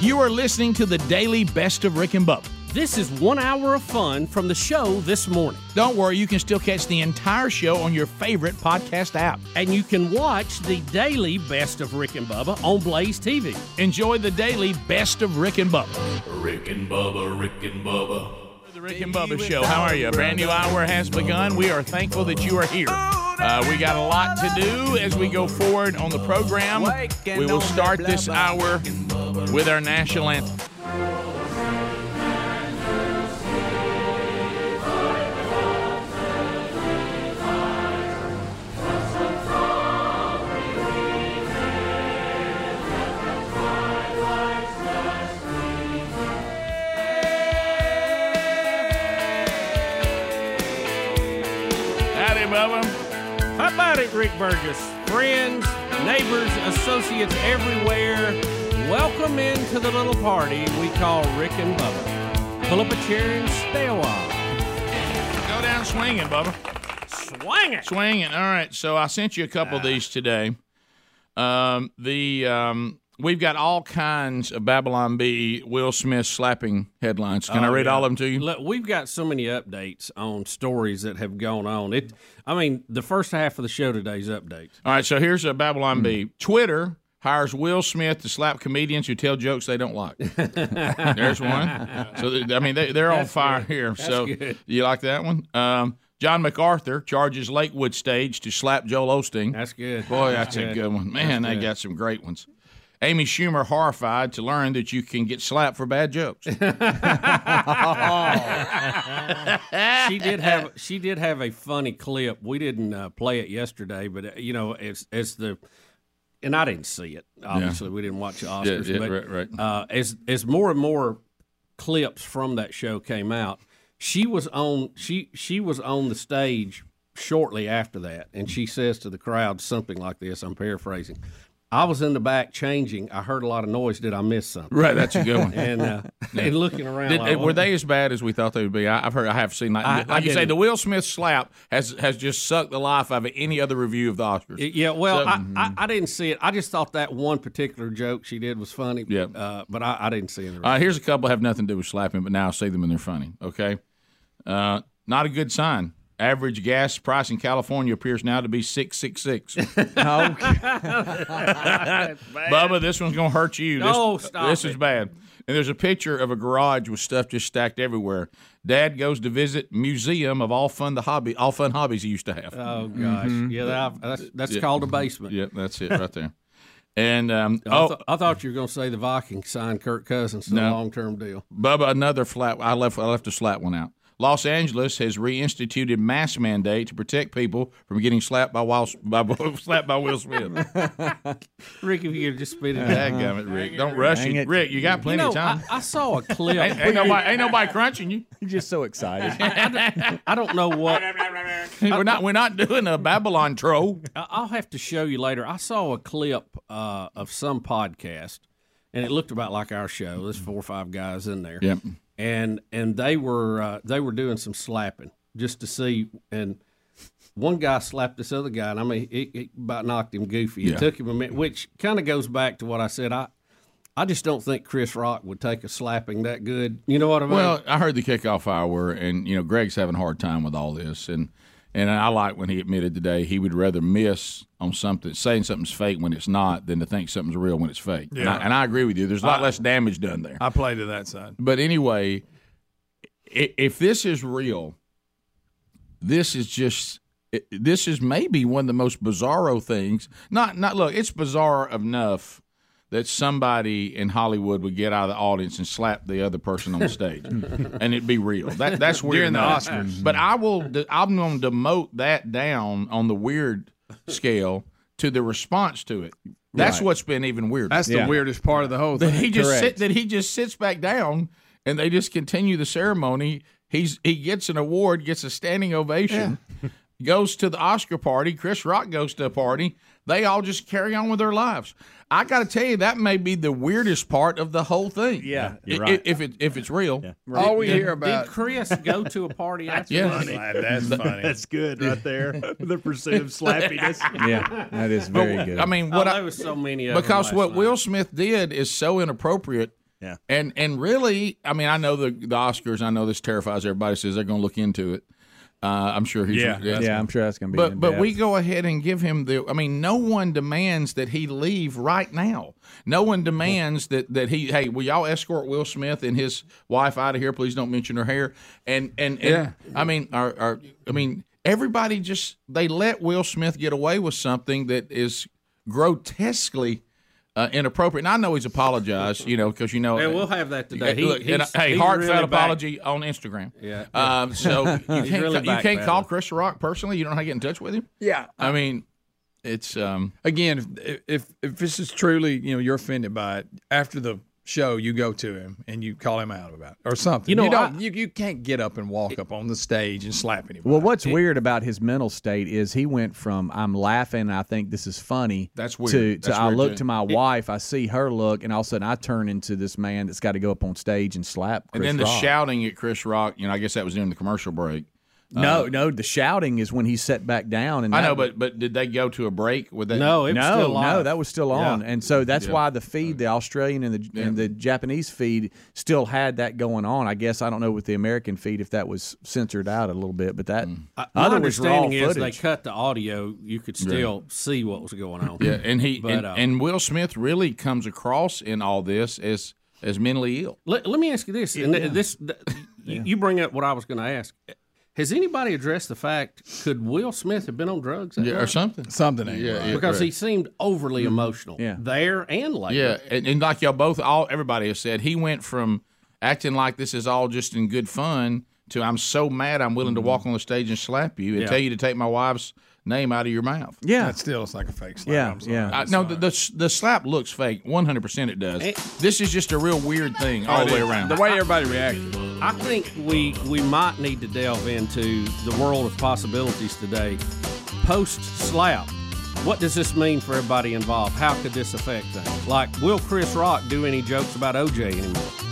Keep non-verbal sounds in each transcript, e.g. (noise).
You are listening to the daily best of Rick and Bubba. This is one hour of fun from the show this morning. Don't worry, you can still catch the entire show on your favorite podcast app. And you can watch the daily best of Rick and Bubba on Blaze TV. Enjoy the daily best of Rick and Bubba. Rick and Bubba, Rick and Bubba. The Rick and Bubba Show. How are you? A brand new hour has begun. We are thankful that you are here. Uh, we got a lot to do as we go forward on the program. We will start this hour with our national anthem. Rick Burgess? Friends, neighbors, associates everywhere, welcome into the little party we call Rick and Bubba. Pull up a chair and stay a while. Go down swinging, Bubba. Swing it! Swinging. All right. So I sent you a couple of these today. Um, the um, we've got all kinds of Babylon Bee. Will Smith slapping headlines. Can I Oh, read yeah. all of them to you? Look, we've got so many updates on stories that have gone on. It, I mean, the first half of the show today's updates. All right. So here's a Babylon Bee. Twitter hires Will Smith to slap comedians who tell jokes they don't like. (laughs) There's one. So I mean, they, they're on fire here. so good. you like that one? Um, John MacArthur charges Lakewood stage to slap Joel Osteen. That's good. Boy, that's a good one. Man, they good. got some great ones. Amy Schumer horrified to learn that you can get slapped for bad jokes. (laughs) (laughs) she did have she did have a funny clip. We didn't uh, play it yesterday, but uh, you know, as as the and I didn't see it. Obviously, we didn't watch the Oscars. yeah, but, right, right. Uh, as as more and more clips from that show came out, she was on she she was on the stage shortly after that, and she says to the crowd something like this. I'm paraphrasing. I was in the back changing. I heard a lot of noise. Did I miss something? right, that's a good one. (laughs) And uh, (laughs) and looking around, Did, like, were they as bad as we thought they would be? I, I've heard, I have seen, like, I- like I you say, the Will Smith slap has has just sucked the life out of any other review of the Oscars. Yeah, well, So- I, I, I didn't see it. I just thought that one particular joke she did was funny. Yeah. Uh, but I, I didn't see it. All right, here's a couple have nothing to do with slapping, but now I see them and they're funny. Okay, uh, not a good sign. Average gas price in California appears now to be six six six. (laughs) (laughs) Bubba, this one's gonna hurt you. This, stop This is bad. And there's a picture of a garage with stuff just stacked everywhere. Dad goes to visit museum of all fun the hobby, all fun hobbies he used to have. Oh gosh, yeah, that, that's that's called a basement. Yep, that's it right there. And um, I, oh, th- I thought you were going to say the Vikings signed Kirk Cousins to a No. long term deal. Bubba, another flat. I left. I left a flat one out. Los Angeles has reinstituted mask mandate to protect people from getting slapped by Will, by, (laughs) slapped by Will Smith. (laughs) Rick, if you could just spit it out. Dadgummit, Rick. Don't rush it. it. Rick, you got You plenty know, of time. I, I saw a clip. ain't, ain't nobody, ain't nobody crunching you. You're (laughs) just so excited. I don't know what. We're not. We're not doing a Babylon troll. I- I'll have to show you later. I saw a clip uh, of some podcast, and it looked about like our show. There's four or five guys in there. Yep. And and they were uh, they were doing some slapping just to see and one guy slapped this other guy and I mean it, it about knocked him goofy. It Yeah. took him a minute, which kind of goes back to what I said. I I just don't think Chris Rock would take a slapping that good. You know what I mean? Well, I heard the kickoff hour, and you know Greg's having a hard time with all this, and and I like when he admitted today he would rather miss on something, saying something's fake when it's not, than to think something's real when it's fake. And, I, Yeah. and I agree with you. There's a lot less damage done there. I play to that side. But anyway, if this is real, this is just i- this is maybe one of the most bizarro things. Not not look, it's bizarre enough that somebody in Hollywood would get out of the audience and slap the other person on the stage, (laughs) and it'd be real. That that's weird During the. Oscars. But I will. I'm going to demote that down on the weird scale to the response to it. That's Right. what's been even weirder That's Yeah. the weirdest part of the whole thing. that he just Correct. sit that he just sits back down and they just continue the ceremony. He's he gets an award, gets a standing ovation, goes to the Oscar party. Chris Rock goes to a party. They all just carry on with their lives. I got to tell you, that may be the weirdest part of the whole thing. Yeah, I- you're i- right. if it if it's real. All we Did- hear about. Did Chris go to a party (laughs) after Yeah. that? that's funny. (laughs) That's good right there. (laughs) the pursuit of slappiness. yeah, that is very good. I mean, What what oh, I, was so many of because what night. Will Smith did is so inappropriate. Yeah. And and really, I mean, I know the the Oscars. I know this terrifies everybody. Says they're going to look into it. Uh, I'm sure he's Yeah, Yeah, I'm sure that's going to be. But but we go ahead and give him the. I mean, no one demands that he leave right now. No one demands that that he. Hey, will y'all escort Will Smith and his wife out of here? Please don't mention her hair. And and, and Yeah. I mean, our, our I mean, everybody just they let Will Smith get away with something that is grotesquely. Uh, inappropriate. And I know he's apologized, you know, because you know. Yeah, we'll have that today. He- Look, and, he's- hey, he's heartfelt really back. apology on Instagram. Yeah. Um, so (laughs) you can't really you can't call. Chris Rock personally. You don't know how to get in touch with him. yeah. I mean, it's um, again, if, if if this is truly you know you're offended by it after the show, you go to him and you call him out about it or something. You know, don't, you, you can't get up and walk up on the stage and slap anybody. Well, what's weird about his mental state is he went from I'm laughing, I think this is funny. That's weird. To, to That's I weird, look too. to my wife, I see her look, and all of a sudden I turn into this man that's got to go up on stage and slap. and Chris then the shouting at Chris Rock. You know, I guess that was during the commercial break. No, no, the shouting is when he set back down. And I know, but but did they go to a break with that? No, it was no, still no, that was still on, and so that's Yeah. why the feed, the Australian and the and the Japanese feed, still had that going on. I guess I don't know with the American feed if that was censored out a little bit, but that Uh, My other was raw understanding is they cut the audio. You could still see what was going on. Yeah, and he But, and, uh, and Will Smith really comes across in all this as as mentally ill. Let, let me ask you this, and th- this th- you, you bring up what I was going to ask. Has anybody addressed the fact could Will Smith have been on drugs? that Yeah, or something. something Yeah, right. yeah. because he seemed overly mm-hmm. emotional. Yeah. there and later. Yeah, and, and like y'all both, all everybody has said, he went from acting like this is all just in good fun to I'm so mad I'm willing to mm-hmm. walk on the stage and slap you and Yeah. tell you to take my wife's name out of your mouth. yeah, That still looks like a fake slap. Yeah, I'm sorry. yeah. I, no, the, the the slap looks fake. One hundred percent, it does. Eh. this is just a real weird thing all the way around. The way everybody reacted. I think we we might need to delve into the world of possibilities today. Post slap, what does this mean for everybody involved? How could this affect things? Like, will Chris Rock do any jokes about OJ anymore?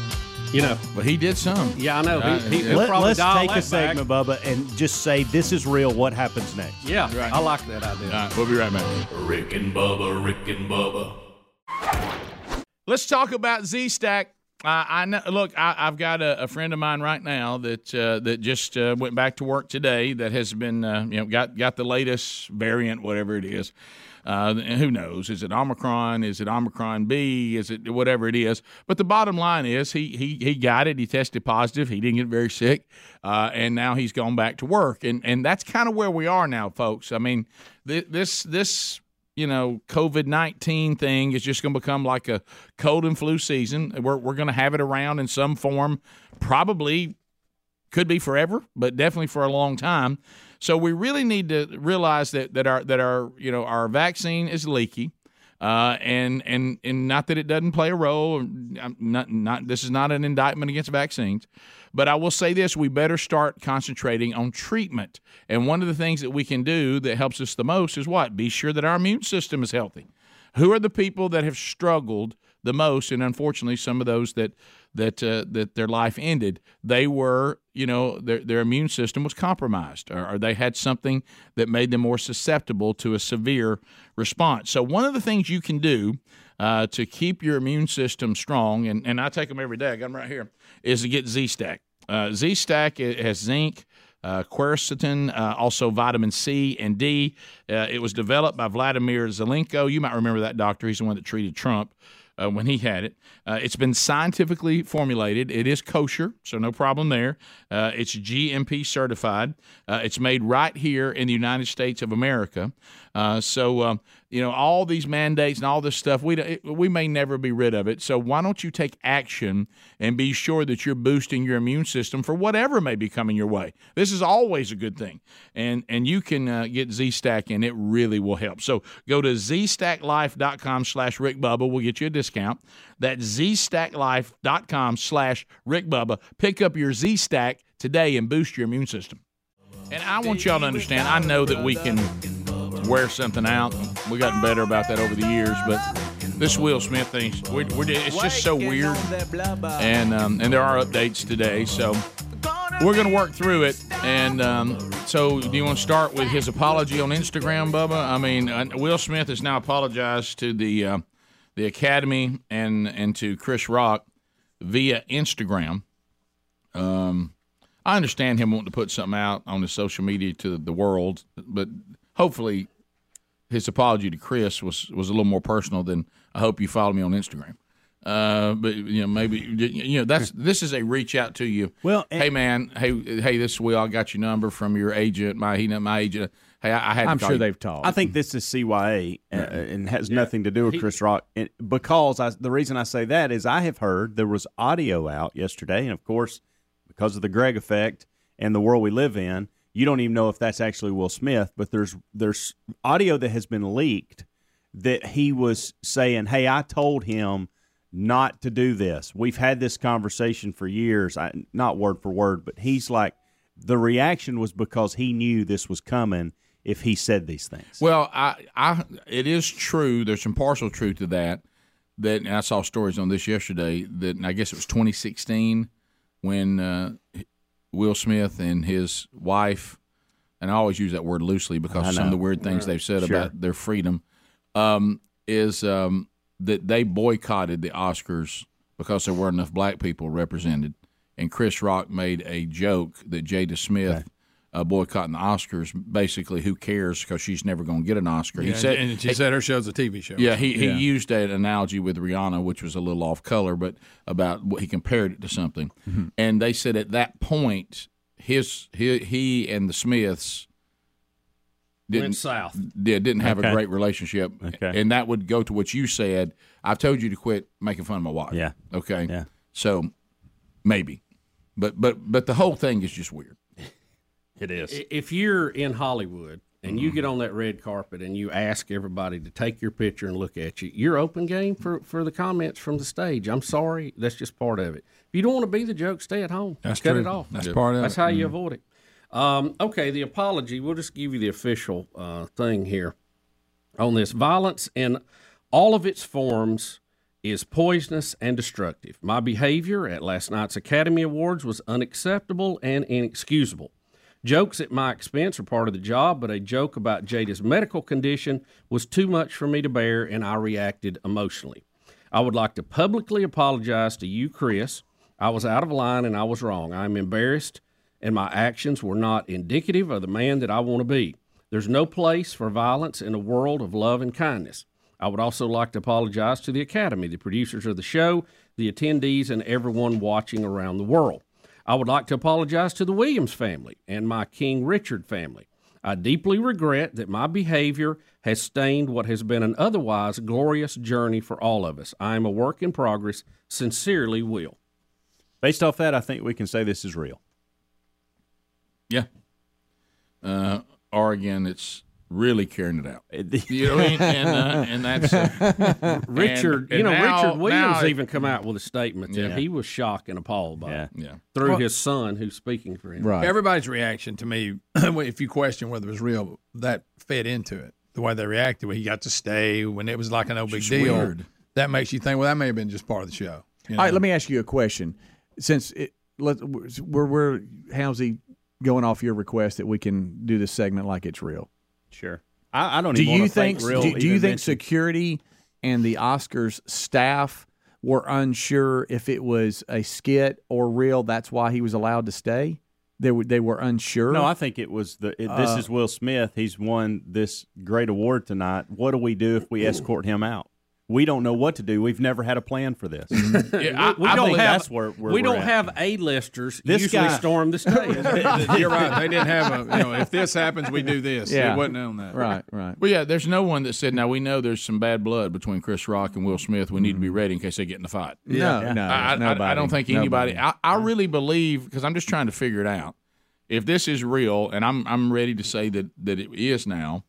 You know, but he did some. yeah, I know. He, he, yeah. he'll Let, us take a that segment, back. Bubba, and just say this is real. What happens next? Yeah, I like that idea. All right, we'll be right back. Rick and Bubba, Rick and Bubba. Let's talk about Z Stack. Uh, I know. Look, I, I've got a, a friend of mine right now that uh, that just uh, went back to work today. That has been, uh, you know, got got the latest variant, whatever it is. Uh, who knows? Is it Omicron? Is it Omicron B? Is it whatever it is? But the bottom line is, he he he got it. He tested positive. He didn't get very sick, uh, and now he's gone back to work. And and that's kind of where we are now, folks. I mean, th- this this you know, COVID 19 thing is just going to become like a cold and flu season. We're, we're going to have it around in some form, probably could be forever, but definitely for a long time. So we really need to realize that, that our that our you know our vaccine is leaky, uh, and and and not that it doesn't play a role. Not not this is not an indictment against vaccines, but I will say this: we better start concentrating on treatment. And one of the things that we can do that helps us the most is what? Be sure that our immune system is healthy. Who are the people that have struggled the most? And unfortunately, some of those that that uh, that their life ended, they were, you know, their their immune system was compromised, or, or they had something that made them more susceptible to a severe response. So one of the things you can do uh, to keep your immune system strong, and, and I take them every day, I got them right here, is to get Z Stack. Uh, Z Stack has zinc, uh, quercetin, uh, also vitamin C and D. Uh, it was developed by Vladimir Zelenko. You might remember that doctor. He's the one that treated Trump. Uh, when he had it, uh, it's been scientifically formulated. It is kosher, so no problem there. Uh, it's GMP certified. Uh, it's made right here in the United States of America. Uh, so um, you know all these mandates and all this stuff. We it, we may never be rid of it. So why don't you take action and be sure that you're boosting your immune system for whatever may be coming your way. This is always a good thing, and and you can uh, get Z Stack and it really will help. So go to zstacklife.com/slash Rick Bubba. We'll get you a discount. That's slash Rick Bubba. Pick up your Z Stack today and boost your immune system. And I want y'all to understand, I know that we can wear something out. We've gotten better about that over the years, but this Will Smith thing, we're, it's just so weird. And, um, and there are updates today, so we're going to work through it. And um, so, do you want to start with his apology on Instagram, Bubba? I mean, uh, Will Smith has now apologized to the uh, the Academy and and to Chris Rock via Instagram. Um, I understand him wanting to put something out on his social media to the world, but hopefully his apology to Chris was was a little more personal than I hope you follow me on Instagram. Uh, but you know, maybe you know that's this is a reach out to you. Well, hey man, hey hey, this is Will. I got your number from your agent. My he my agent. Hey, I, I had. I'm call sure you. they've talked. I think this is CYA uh, and has nothing to do with Chris Rock. And because I, the reason I say that is I have heard there was audio out yesterday, and of course, because of the Greg effect and the world we live in, you don't even know if that's actually Will Smith. But there's there's audio that has been leaked that he was saying, "Hey, I told him not to do this. We've had this conversation for years, I, not word for word, but he's like." The reaction was because he knew this was coming if he said these things. Well, I, I, it is true. There's some partial truth to that. That I saw stories on this yesterday. That I guess it was 2016 when uh, Will Smith and his wife, and I always use that word loosely because of some of the weird things they've said Sure. about their freedom, um, is um, that they boycotted the Oscars because there weren't enough black people represented. And Chris Rock made a joke that Jada Smith. Uh, boycotting the Oscars, basically, who cares? Because she's never going to get an Oscar. Yeah, he said, and she said her show's a TV show. yeah, he, he used an analogy with Rihanna, which was a little off color, but about what he compared it to something. Mm-hmm. And they said at that point, his he, he and the Smiths didn't Went south. yeah, didn't have a great relationship, Okay. and that would go to what you said. I've told you to quit making fun of my wife. Yeah. Okay. Yeah. So maybe, but but but the whole thing is just weird. It is. If you're in Hollywood and Mm-hmm. you get on that red carpet and you ask everybody to take your picture and look at you, you're open game for, for the comments from the stage. I'm sorry, that's just part of it. If you don't want to be the joke, stay at home. That's Cut true. it off. That's part of That's it. That's how you avoid it. Um, okay, the apology. We'll just give you the official uh, thing here on this. Violence in all of its forms is poisonous and destructive. My behavior at last night's Academy Awards was unacceptable and inexcusable. Jokes at my expense are part of the job, but a joke about Jada's medical condition was too much for me to bear, and I reacted emotionally. I would like to publicly apologize to you, Chris. I was out of line and I was wrong. I am embarrassed, and my actions were not indicative of the man that I want to be. There's no place for violence in a world of love and kindness. I would also like to apologize to the Academy, the producers of the show, the attendees, and everyone watching around the world. I would like to apologize to the Williams family and my King Richard family. I deeply regret that my behavior has stained what has been an otherwise glorious journey for all of us. I am a work in progress. Sincerely, Will. Based off that, I think we can say this is real. Yeah. Uh, or again, it's really carrying it out. (laughs) You know what And, uh, and that's uh, (laughs) Richard, and- you know, now- Richard Williams now- even come out with a statement that Yeah. he was shocked and appalled by Yeah. it Yeah. through Well- his son who's speaking for him. right. Everybody's reaction to me, (clears throat) if you question whether it was real, that fed into it. The way they reacted when he got to stay, when it was like a no big deal. weird. That makes you think, well, that may have been just part of the show. you All right, let me ask you a question. Since it, let we're we're Howsy going off your request that we can do this segment like it's real. Sure. I, I don't Do even you think real do, do you think security and the Oscars staff were unsure if it was a skit or real? That's why he was allowed to stay. They were they were unsure. No, I think it was the. It, this Uh, is Will Smith. He's won this great award tonight. What do we do if we escort him out? We don't know what to do. We've never had a plan for this. Mm-hmm. Yeah, I, We I don't believe- have that's where- where we don't at. have A-listers This usually guy- storm the stage. (laughs) (laughs) You're right. They didn't have a, you know, if this happens, we do this. Yeah. It wasn't on that. right, right. Well, yeah, there's no one that said, now we know there's some bad blood between Chris Rock and Will Smith. We need to be mm-hmm. ready in case they get in a fight. No, Yeah. no, I, I, I don't think anybody. nobody. I, I really believe because I'm just trying to figure it out. If this is real, and I'm I'm ready to say that that it is now,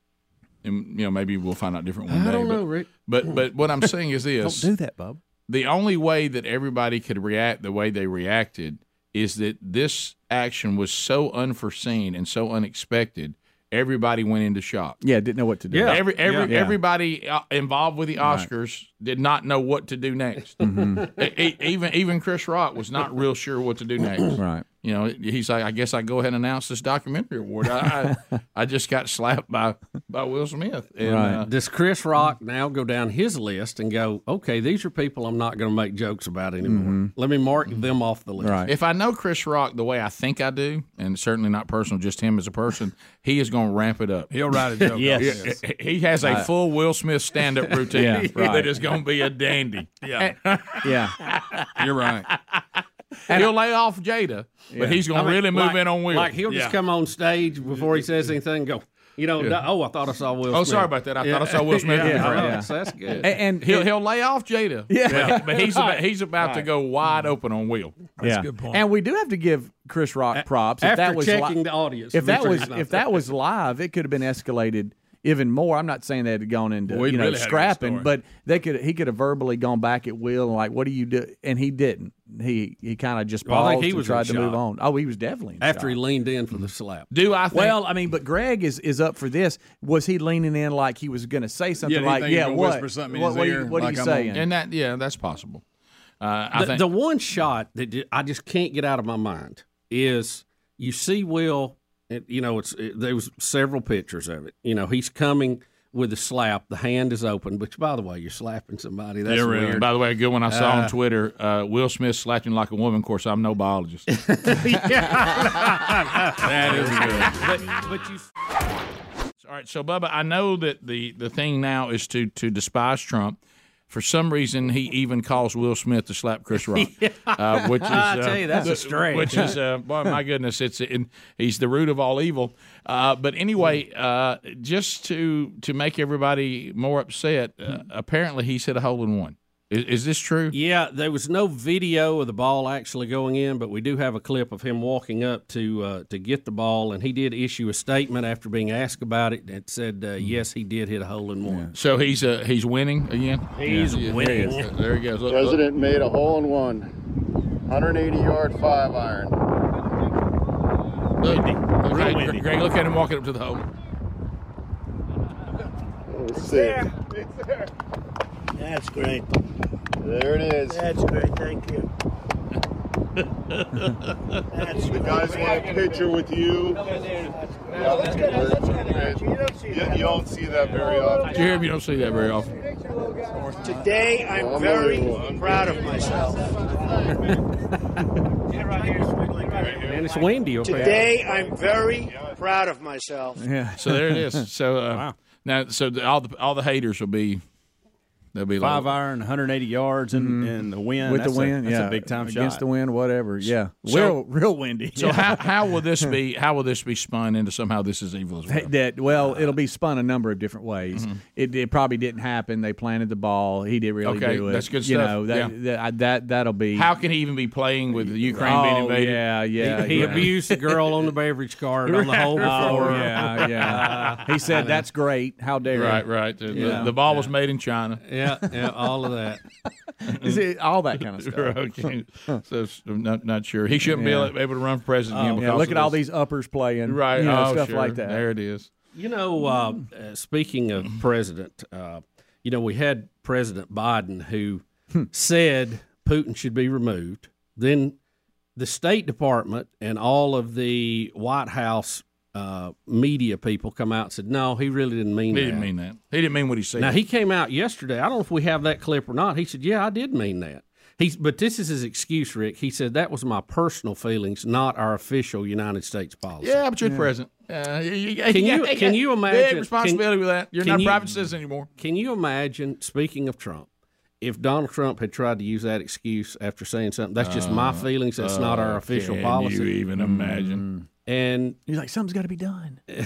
and you know maybe we'll find out different one I day. don't but, Rick. But but what I'm saying is this: Don't do that, Bob. the only way that everybody could react the way they reacted is that this action was so unforeseen and so unexpected. Everybody went into shock. Yeah, didn't know what to do. Yeah. Every every Yeah. everybody uh, involved with the Oscars did not know what to do next. (laughs) E- e- even even Chris Rock was not real sure what to do next. (clears throat) Right. You know, he's like, I guess I go ahead and announce this documentary award. I I, I just got slapped by by Will Smith. And, Right. uh, Does Chris Rock now go down his list and go, okay, these are people I'm not going to make jokes about anymore. Let me mark them off the list. Right. if I know Chris Rock the way I think I do, and certainly not personal, just him as a person, he is going to ramp it up. He'll write a joke. (laughs) Yes. off. He- He has a full Will Smith stand up (laughs) routine Yeah, right. that is going to be a dandy. (laughs) Yeah, (laughs) Yeah. you're right. He'll lay off Jada, but he's going I to mean, really move like- in on Will. Like he'll just Yeah. come on stage before he says anything and go, you know, oh, I thought I saw Will Oh, sorry about that. I thought I saw Will Smith (laughs) in the Yeah, crowd. yeah. So that's good. And, and He'll he'll lay off Jada. Yeah. but, but he's about, he's about to go wide open on Will. yeah. a good point. And we do have to give Chris Rock props. If After that was li- checking the audience. if that was he's if that was live, it could have been escalated even more. I'm not saying they had gone into Well, you know really had a good scrapping, but they could he could have verbally gone back at Will and like, what do you do? And he didn't. He he kind of just Well, I paused think he and was in tried to move on. Oh, he was definitely in after he leaned in for the slap. Do I think? Well, I mean, but Greg is is up for this. Was he leaning in like he was going to say something Yeah, like, think "Yeah, what? whisper something in what, his what, are ear, you, what are you I'm saying?" and that yeah, that's possible. Uh, I The, think the one shot that I just can't get out of my mind is you see Will. It- You know, it's it, there was several pictures of it. You know, he's coming with a slap. The hand is open, which by the way, you're slapping somebody. That's Yeah, really. weird. By the way, a good one I saw on Twitter. Uh, Will Smith slapping like a woman. Of course, I'm no biologist. (laughs) (laughs) (laughs) That is good. but, but you All right, so Bubba, I know that the the thing now is to to despise Trump. For some reason, he even calls Will Smith to slap Chris Rock, (laughs) uh, which is I uh, tell you, that's a the- stretch. Which is, uh, boy, my goodness, it's in, he's the root of all evil. Uh, but anyway, uh, just to to make everybody more upset, uh, apparently he's hit a hole in one. Is, is this true? Yeah, there was no video of the ball actually going in, but we do have a clip of him walking up to uh, to get the ball, and he did issue a statement after being asked about it that said, uh, "Yes, he did hit a hole in one. So he's uh, he's winning again. He's Yeah, winning." There he. There he goes. Look, look. President made a hole in one. 180 yard five iron. Look, look, Greg, Greg, look at him walking up to the hole. Sick. That's great. There it is. That's great. Thank you. That's The guys want a picture with you. That's good. That's good. You don't see that. you don't see that very often. Did you hear him? You don't see that very often. Today, I'm very proud of myself. And it's windy over there. Today, I'm very proud of myself. yeah. So there it is. So uh, now, so the, all the all the haters will be they'll be Five like, iron, 180 yards, and, and the wind. With that's the a- wind, that's yeah, a big time against shot. the wind, whatever. Yeah, So- real, (laughs) real windy. So how, how will this (laughs) be? How will this be spun into somehow this is evil as well? that well, it'll be spun a number of different ways. Mm-hmm. It, it probably didn't happen. They planted the ball. He didn't really Okay, do it. that's good stuff. You know that Yeah. that, that that'll be. How can he even be playing with the Ukraine oh, being invaded? Yeah, yeah. He yeah. abused the girl on the beverage cart on the (laughs) whole Oh floor. yeah, yeah. He said, "That's great. How dare Right, you?" right. The, the- Yeah. the ball was made in China. yeah, yeah, all of that. (laughs) Is it- all that kind of stuff. (laughs) okay. So s- I'm not not sure. He shouldn't Yeah. be able to run for president again. Yeah, because look of at all this. these uppers playing, right. You know, oh, stuff sure. like that. There it is. You know, uh, uh, speaking of president, uh, you know, we had President Biden who said Putin should be removed. Then the State Department and all of the White House uh, media people come out and said, no, he really didn't mean He that. didn't mean that. He didn't mean what he said. Now he came out yesterday. I don't know if we have that clip or not. He said, "Yeah, I did mean that." He's, but this is his excuse, Rick. He said that was my personal feelings, not our official United States policy. yeah, but you're the president. Uh, you, you, Can you- got- can you big imagine- responsibility can- with that? You're not a you- private citizen anymore. Can you imagine? Speaking of Trump, if Donald Trump had tried to use that excuse after saying something, that's just my feelings. That's not our official Can policy. you even imagine? And He's like, "Something's got to be done." (laughs)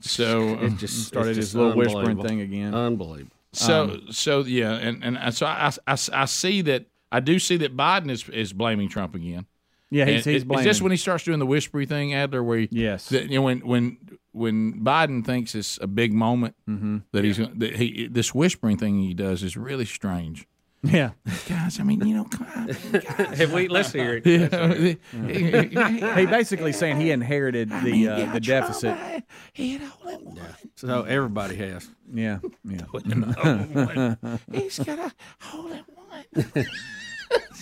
So, it just Started it's his little whispering thing again. Unbelievable. so, so yeah, and and so I, I, I see that I do see that Biden is is blaming Trump again. Yeah, he's, And he's blaming. Is this when he starts doing the whispery thing, Adler? Where he, Yes. that, you know, when when when Biden thinks it's a big moment Mm-hmm. that he's that he this whispering thing he does is really strange. Yeah. Guys, I mean, you know, come on. Have we? Let's hear it. Yeah. He basically saying he inherited the uh, the deficit. He had all in one. So everybody has. Yeah, yeah. (laughs) He's got a hole in one. (laughs)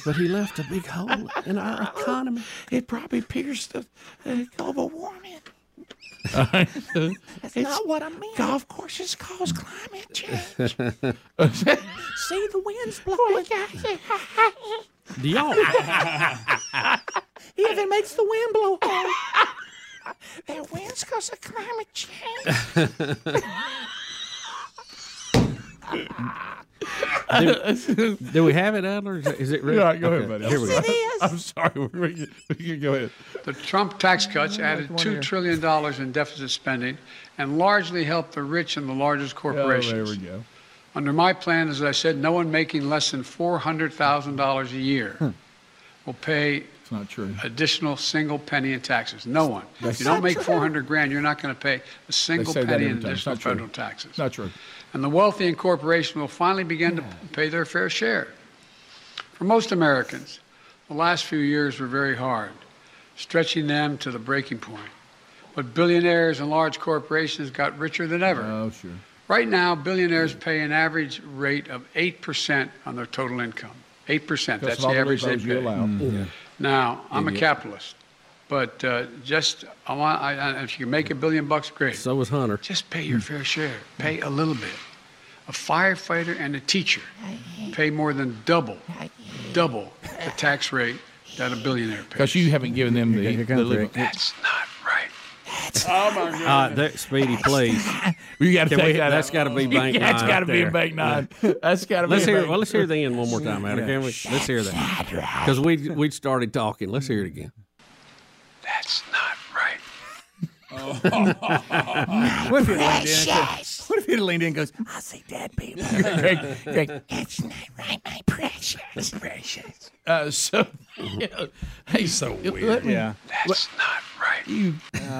But he left a big hole in our (laughs) economy. It probably pierced the uh, global warming. That's not what I mean. Golf courses cause climate change. (laughs) See the winds blowing. Do (laughs) y'all? It makes the wind blow hard. (laughs) That wind's cause of climate change. Do, (laughs) do we have it, Adler? Is it, is it really? Yeah, go ahead, buddy. Here we go. I'm sorry. We can, go ahead. The Trump tax cuts added $2 trillion in deficit spending and largely helped the rich and the largest corporations. Oh, there corporations. we go. Under my plan, as I said, no one making less than $400,000 a year Hmm. will pay not true. additional single penny in taxes. No one. That's if you don't make true. 400 grand, you're not going to pay a single penny in additional federal taxes. Not true. And the wealthy and corporations will finally begin to pay their fair share. For most Americans, the last few years were very hard, stretching them to the breaking point. But billionaires and large corporations got richer than ever. Oh, sure. Right now, billionaires pay an average rate of 8% on their total income. 8%. Because That's all the the average they you pay. allow. Mm-hmm. Now, I'm a capitalist, but uh, just I want I, I, if you can make a billion bucks, great. So was Hunter. Just pay your fair share. Pay a little bit. A firefighter and a teacher pay more than double, double the tax rate that a billionaire pays. Because you haven't given them the, the living. That's not right. Oh my Uh, God! that, Speedy, please. (laughs) You got to Can take we- that. that's out. gotta be (laughs) bank (laughs) That's nine got to be a there. bank nine. That's got to be. Let's a hear. bank- Well, let's hear the end one more time, Adler. Can we? Let's hear that. Because we we started talking. Let's hear it again. That's not right. (laughs) What if he leaned in? What if he leaned in and goes, I see dead people. (laughs) Greg, Greg, that's not right, my precious. Precious. Uh, so, yeah. (laughs) hey, so weird. yeah. That's not right. You,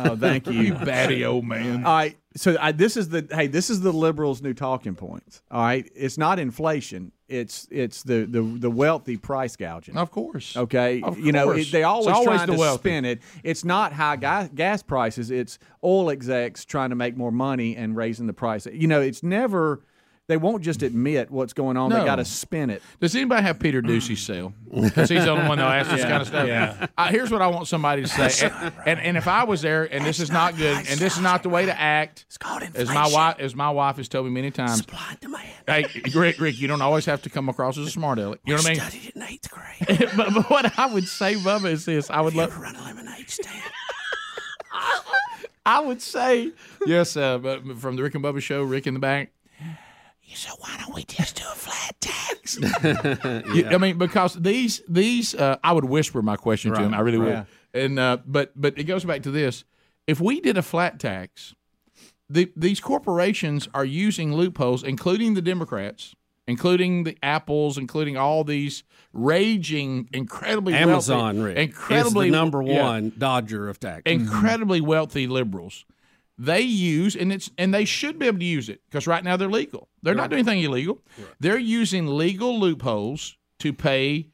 Oh, thank you. you batty old man. All right. So I, this is the hey, this is the liberals' new talking points. All right, it's not inflation. It's it's the the, the wealthy price gouging. Of course. Okay, Of you know it, they always, always trying the to wealthy. spin it. It's not high gas, gas prices. It's oil execs trying to make more money and raising the price. You know, it's never. They won't just admit what's going on. They got to spin it. Does anybody have Peter Doocy's cell? Because he's the only one that'll ask this kind of stuff. Uh, here's what I want somebody to say, and, and and if I was there, and this is not good, and this is not the way to act, as my wife as my wife has told me many times. Supply and demand. Hey, Rick, Rick, you don't always have to come across as a smart aleck. You know what I mean? Studied in eighth grade. (laughs) but, but what I would say, Bubba, is this: I would love. Run a lemonade stand. (laughs) I would say yes, uh, but from the Rick and Bubba show, Rick in the back. So why don't we just do a flat tax? (laughs) You- I mean, because these these uh, I would whisper my question to him. I really would. Yeah. And uh, but but it goes back to this: if we did a flat tax, the, these corporations are using loopholes, including the Democrats, including the Apples, including all these raging, incredibly Amazon, wealthy, Rick, incredibly is the number yeah, one dodger of tax. incredibly wealthy liberals. They use and it's and they should be able to use it because right now they're legal. They're not doing anything illegal. They're using legal loopholes to pay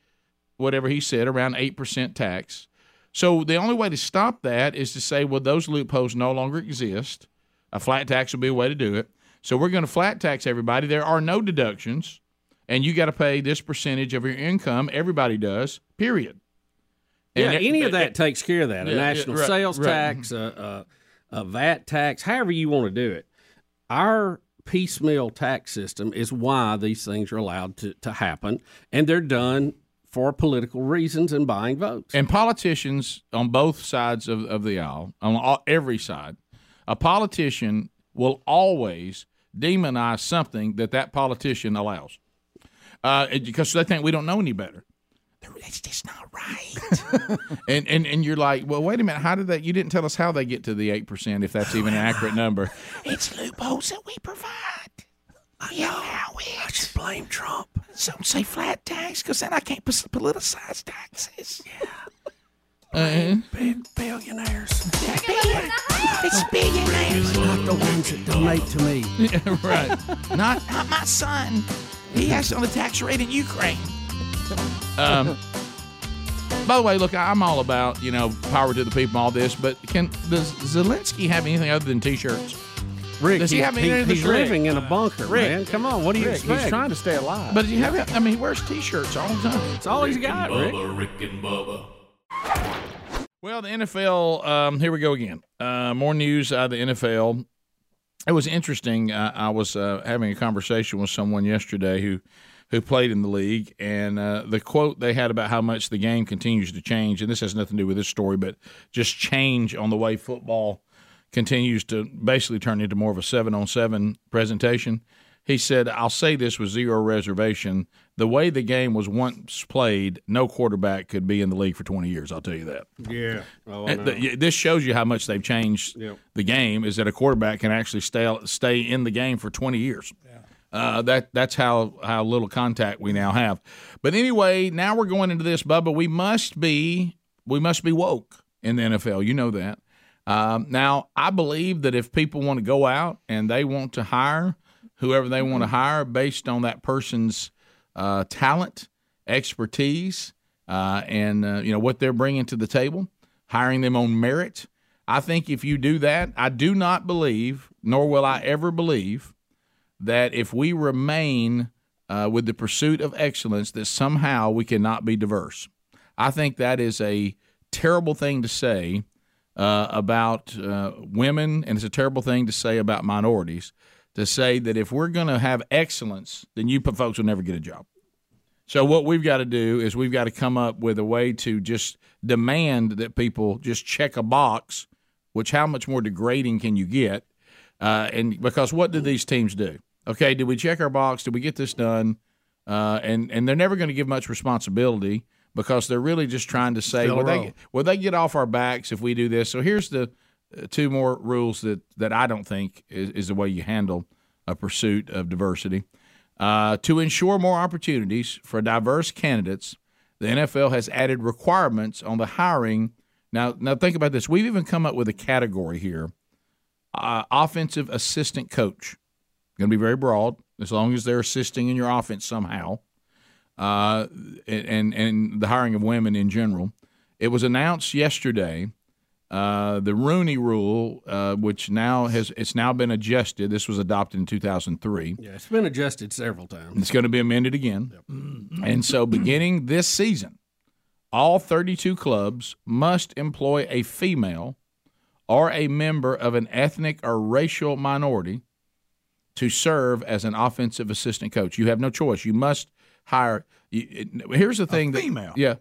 whatever he said around eight percent tax. So the only way to stop that is to say, well, those loopholes no longer exist. A flat tax would be a way to do it. So we're going to flat tax everybody. There are no deductions, and you got to pay this percentage of your income. Everybody does. Period. Yeah, And it- any of it- that takes care of that. Yeah, a yeah, national right, sales right. tax, a, a, a VAT tax, however you want to do it. Our piecemeal tax system is why these things are allowed to, to happen, and they're done for political reasons and buying votes. and politicians on both sides of, of the aisle, on all, every side, a politician will always demonize something that that politician allows uh, because they think we don't know any better. That's just not right. (laughs) and, and and you're like, well, wait a minute. How did that? You didn't tell us how they get to the eight percent, if that's even an accurate number. (laughs) It's loopholes that we provide. I know how it. I should blame Trump. Some say flat tax because then I can't politicize taxes. Yeah. (laughs) Uh, Billionaires, it's billionaires. not the ones that donate to me. right. Not not my son. He has on the tax rate in Ukraine. Um, by the way, look, I'm all about you know power to the people, and all this, but can does Zelensky have anything other than T-shirts? Rick, Does he, he- have he- anything? he's living in a bunker, man. Come on, what do you Rick, expect? he's trying to stay alive. But does he have? I mean, he wears T-shirts all the time. It's all he's got, Rick. Bubba, Rick and Bubba. Well, the NFL. Um, here we go again. Uh, more news out of the NFL. It was interesting. Uh, I was uh, having a conversation with someone yesterday who who played in the league, and uh, the quote they had about how much the game continues to change, and this has nothing to do with this story, but just change on the way football continues to basically turn into more of a seven on seven presentation. He said, I'll say this with zero reservation. The way the game was once played, no quarterback could be in the league for 20 years. I'll tell you that. Yeah. I And know. the- this shows you how much they've changed the game. Is that a quarterback can actually stay stay in the game for twenty years? Uh, that that's how how little contact we now have. But anyway, now we're going into this, Bubba. We must be we must be woke in the NFL. You know that. Um, now, I believe that if people want to go out and they want to hire whoever they want to hire based on that person's uh, talent, expertise, uh, and uh, you know what they're bringing to the table, hiring them on merit. I think if you do that, I do not believe, nor will I ever believe, that if we remain uh, with the pursuit of excellence, that somehow we cannot be diverse. I think that is a terrible thing to say uh, about uh, women, and it's a terrible thing to say about minorities. To say that if we're going to have excellence, then you folks will never get a job. So what we've got to do is we've got to come up with a way to just demand that people just check a box. Which how much more degrading can you get? Uh, and because what do these teams do? Okay, did we check our box? Did we get this done? Uh, and and they're never going to give much responsibility because they're really just trying to say, well, they will they get off our backs if we do this. So here's the uh, two more rules that that I don't think is, is the way you handle a pursuit of diversity. Uh, to ensure more opportunities for diverse candidates, the NFL has added requirements on the hiring. Now, now think about this. We've even come up with a category here: uh, offensive assistant coach. Going to be very broad, as long as they're assisting in your offense somehow, uh, and and the hiring of women in general. It was announced yesterday. Uh, the Rooney Rule, uh, which now has it's now been adjusted. This was adopted in 2003. Yeah, it's been adjusted several times. It's going to be amended again. (clears throat) And so, beginning this season, all 32 clubs must employ a female or a member of an ethnic or racial minority to serve as an offensive assistant coach. You have no choice. You must hire. You, it- here's the thing: that- female? yeah,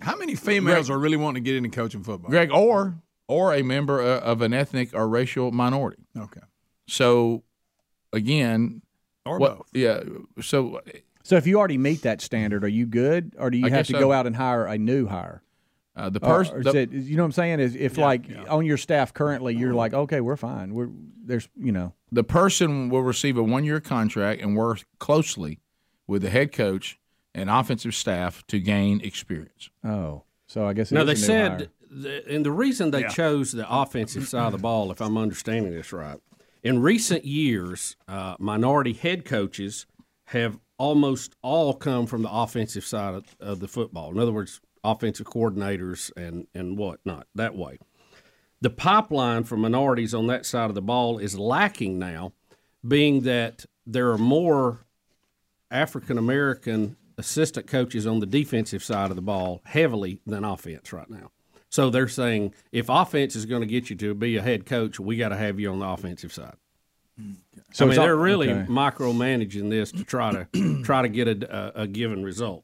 How many females are really wanting to get into coaching football? Greg, or or a member uh, of an ethnic or racial minority. Okay. So, again, Or what? both. Yeah. So So if you already meet that standard, are you good, or do you I have to so. go out and hire a new hire? Uh, the person. or you know what I'm saying? Is if like on your staff currently, you're like, okay, we're fine. We're there's you know, the person will receive a one year contract and work closely with the head coach and offensive staff to gain experience. oh, so I guess it No, they said, the, and the reason they chose the offensive side of the ball, if I'm understanding this right, in recent years, uh, minority head coaches have almost all come from the offensive side of, of the football. In other words, offensive coordinators and and whatnot that way. The pipeline for minorities on that side of the ball is lacking now, being that there are more African American assistant coaches on the defensive side of the ball heavily than offense right now. So they're saying if offense is going to get you to be a head coach, we got to have you on the offensive side. So I mean, they're really okay. micromanaging this to try to try to get a, a, a given result.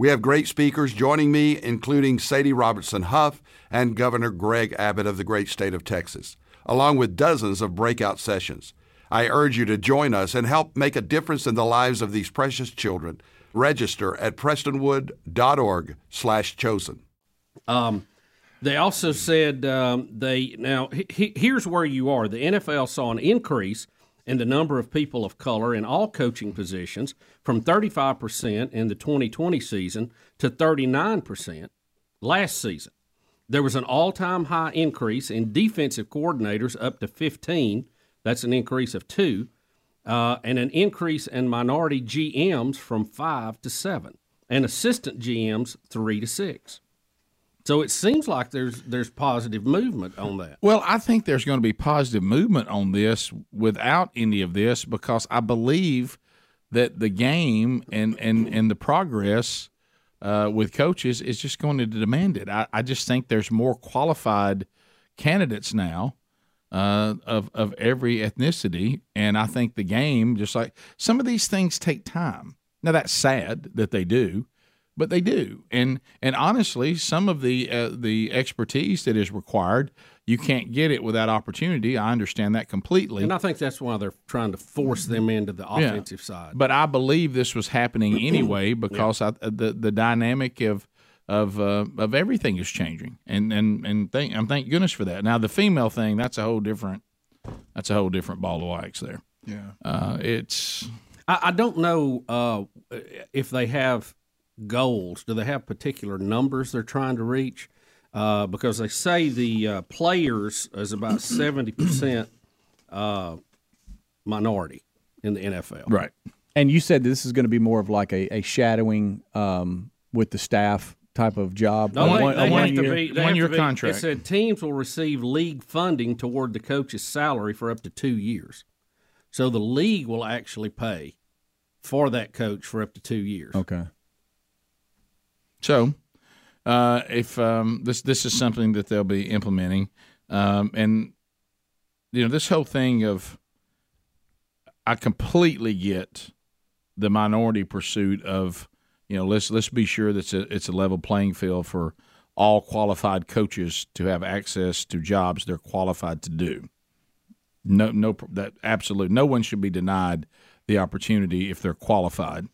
We have great speakers joining me, including Sadie Robertson Huff and Governor Greg Abbott of the great state of Texas, along with dozens of breakout sessions. I urge you to join us and help make a difference in the lives of these precious children Register at prestonwood.org/chosen. Um, they also said um, they now he, he- here's where you are. The NFL saw an increase in the number of people of color in all coaching positions from 35% in the 2020 season to 39% last season. There was an all-time high increase in defensive coordinators up to 15. That's an increase of two, uh, and an increase in minority GMs from five to seven, and assistant GMs three to six. So it seems like there's there's positive movement on that. Well, I think there's going to be positive movement on this without any of this because I believe that the game and and and the progress uh, with coaches is just going to demand it. I, I just think there's more qualified candidates now uh, of of every ethnicity, and I think the game just like some of these things take time. Now that's sad that they do, but they do. And and honestly, some of the uh, the expertise that is required, you can't get it without opportunity. I understand that completely. And I think that's why they're trying to force them into the Yeah. offensive side. But I believe this was happening (clears throat) anyway because I, the the dynamic of of uh, of everything is changing, and and and thank I'm thank goodness for that. Now the female thing, that's a whole different that's a whole different ball of wax there. Yeah. Uh, it's I, I don't know uh, if they have goals. Do they have particular numbers they're trying to reach? Uh, because they say the uh, players is about (clears throat) seventy percent uh, minority in the NFL. Right. And you said this is going to be more of like a, a shadowing um, with the staff type of job. No, A they, one- a they one year- be, they have to be- It said teams will receive league funding toward the coach's salary for up to two years. So the league will actually pay for that coach for up to two years. Okay. So, uh, if um, this this is something that they'll be implementing, um, and you know this whole thing of, I completely get the minority pursuit of, you know, let's let's be sure that it's a, it's a level playing field for all qualified coaches to have access to jobs they're qualified to do. No, no, that absolute. No one should be denied the opportunity if they're qualified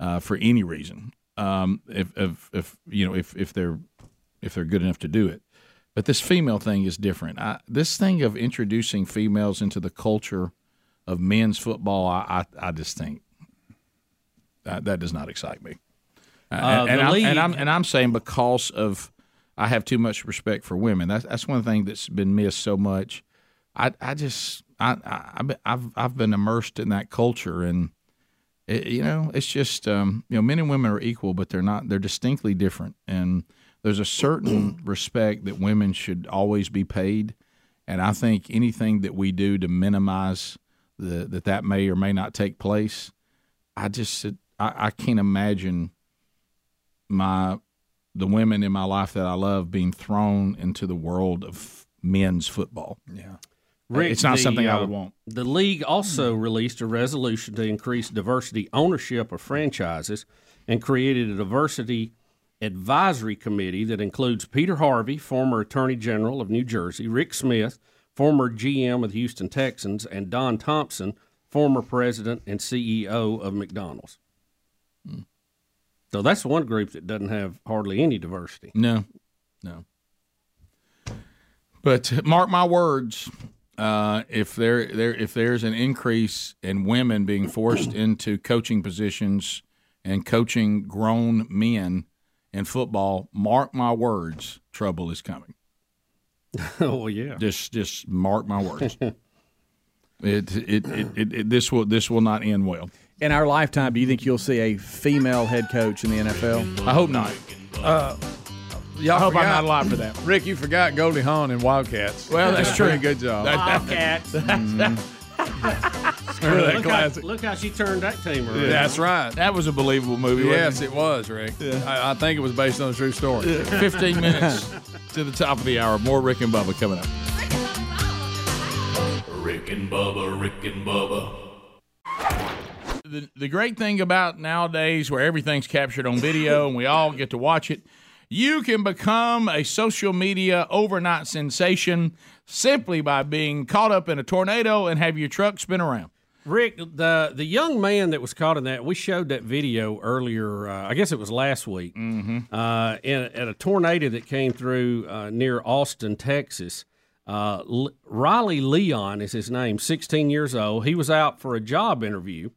uh, for any reason. Um, if, if, if you know, if, if they're if they're good enough to do it. But this female thing is different. I, this thing of introducing females into the culture of men's football, I, I, I just think that, that does not excite me. Uh, Uh, and, and I'm, and I'm and I'm saying because of I have too much respect for women. That's that's one thing that's been missed so much. I I just I, I I've I've I've been immersed in that culture and it, you know it's just um, you know men and women are equal, but they're not. They're distinctly different, and there's a certain (clears throat) respect that women should always be paid. And I think anything that we do to minimize the, that that may or may not take place, I just I, I can't imagine my the women in my life that I love being thrown into the world of men's football. Yeah. Rick, it's not the, something I uh, would want. The league also released a resolution to increase diversity ownership of franchises and created a diversity advisory committee that includes Peter Harvey, former Attorney General of New Jersey, Rick Smith, former GM of the Houston Texans, and Don Thompson, former president and CEO of McDonald's. So that's one group that doesn't have hardly any diversity. No, no. But mark my words, uh, if there there if there's an increase in women being forced (clears throat) into coaching positions and coaching grown men in football, mark my words, trouble is coming. (laughs) oh yeah. Just just mark my words. (laughs) it, it, it, it, it this will this will not end well. In our lifetime, do you think you'll see a female head coach in the NFL? I hope not. Uh, y'all I hope I'm not alive for that. Rick, you forgot Goldie Hawn and Wildcats. Well, that's true. Pretty good job. Wildcats. (laughs) Mhm. Look that how, classic. look how she turned that team around. That's right. That was a believable movie. Yes, wasn't it was, Rick. I, I think it was based on a true story. it? 15 minutes to the top of the hour. More Rick and Bubba coming up. Rick and Bubba, Rick and Bubba. the, the great thing about nowadays where everything's captured on video and we all get to watch it you can become a social media overnight sensation simply by being caught up in a tornado and have your truck spin around Rick, the the young man that was caught in that, we showed that video earlier. Uh, I guess it was last week. Mm-hmm. Uh, in, at a tornado that came through uh, near Austin, Texas. Uh, L- Riley Leon is his name. 16 years old. He was out for a job interview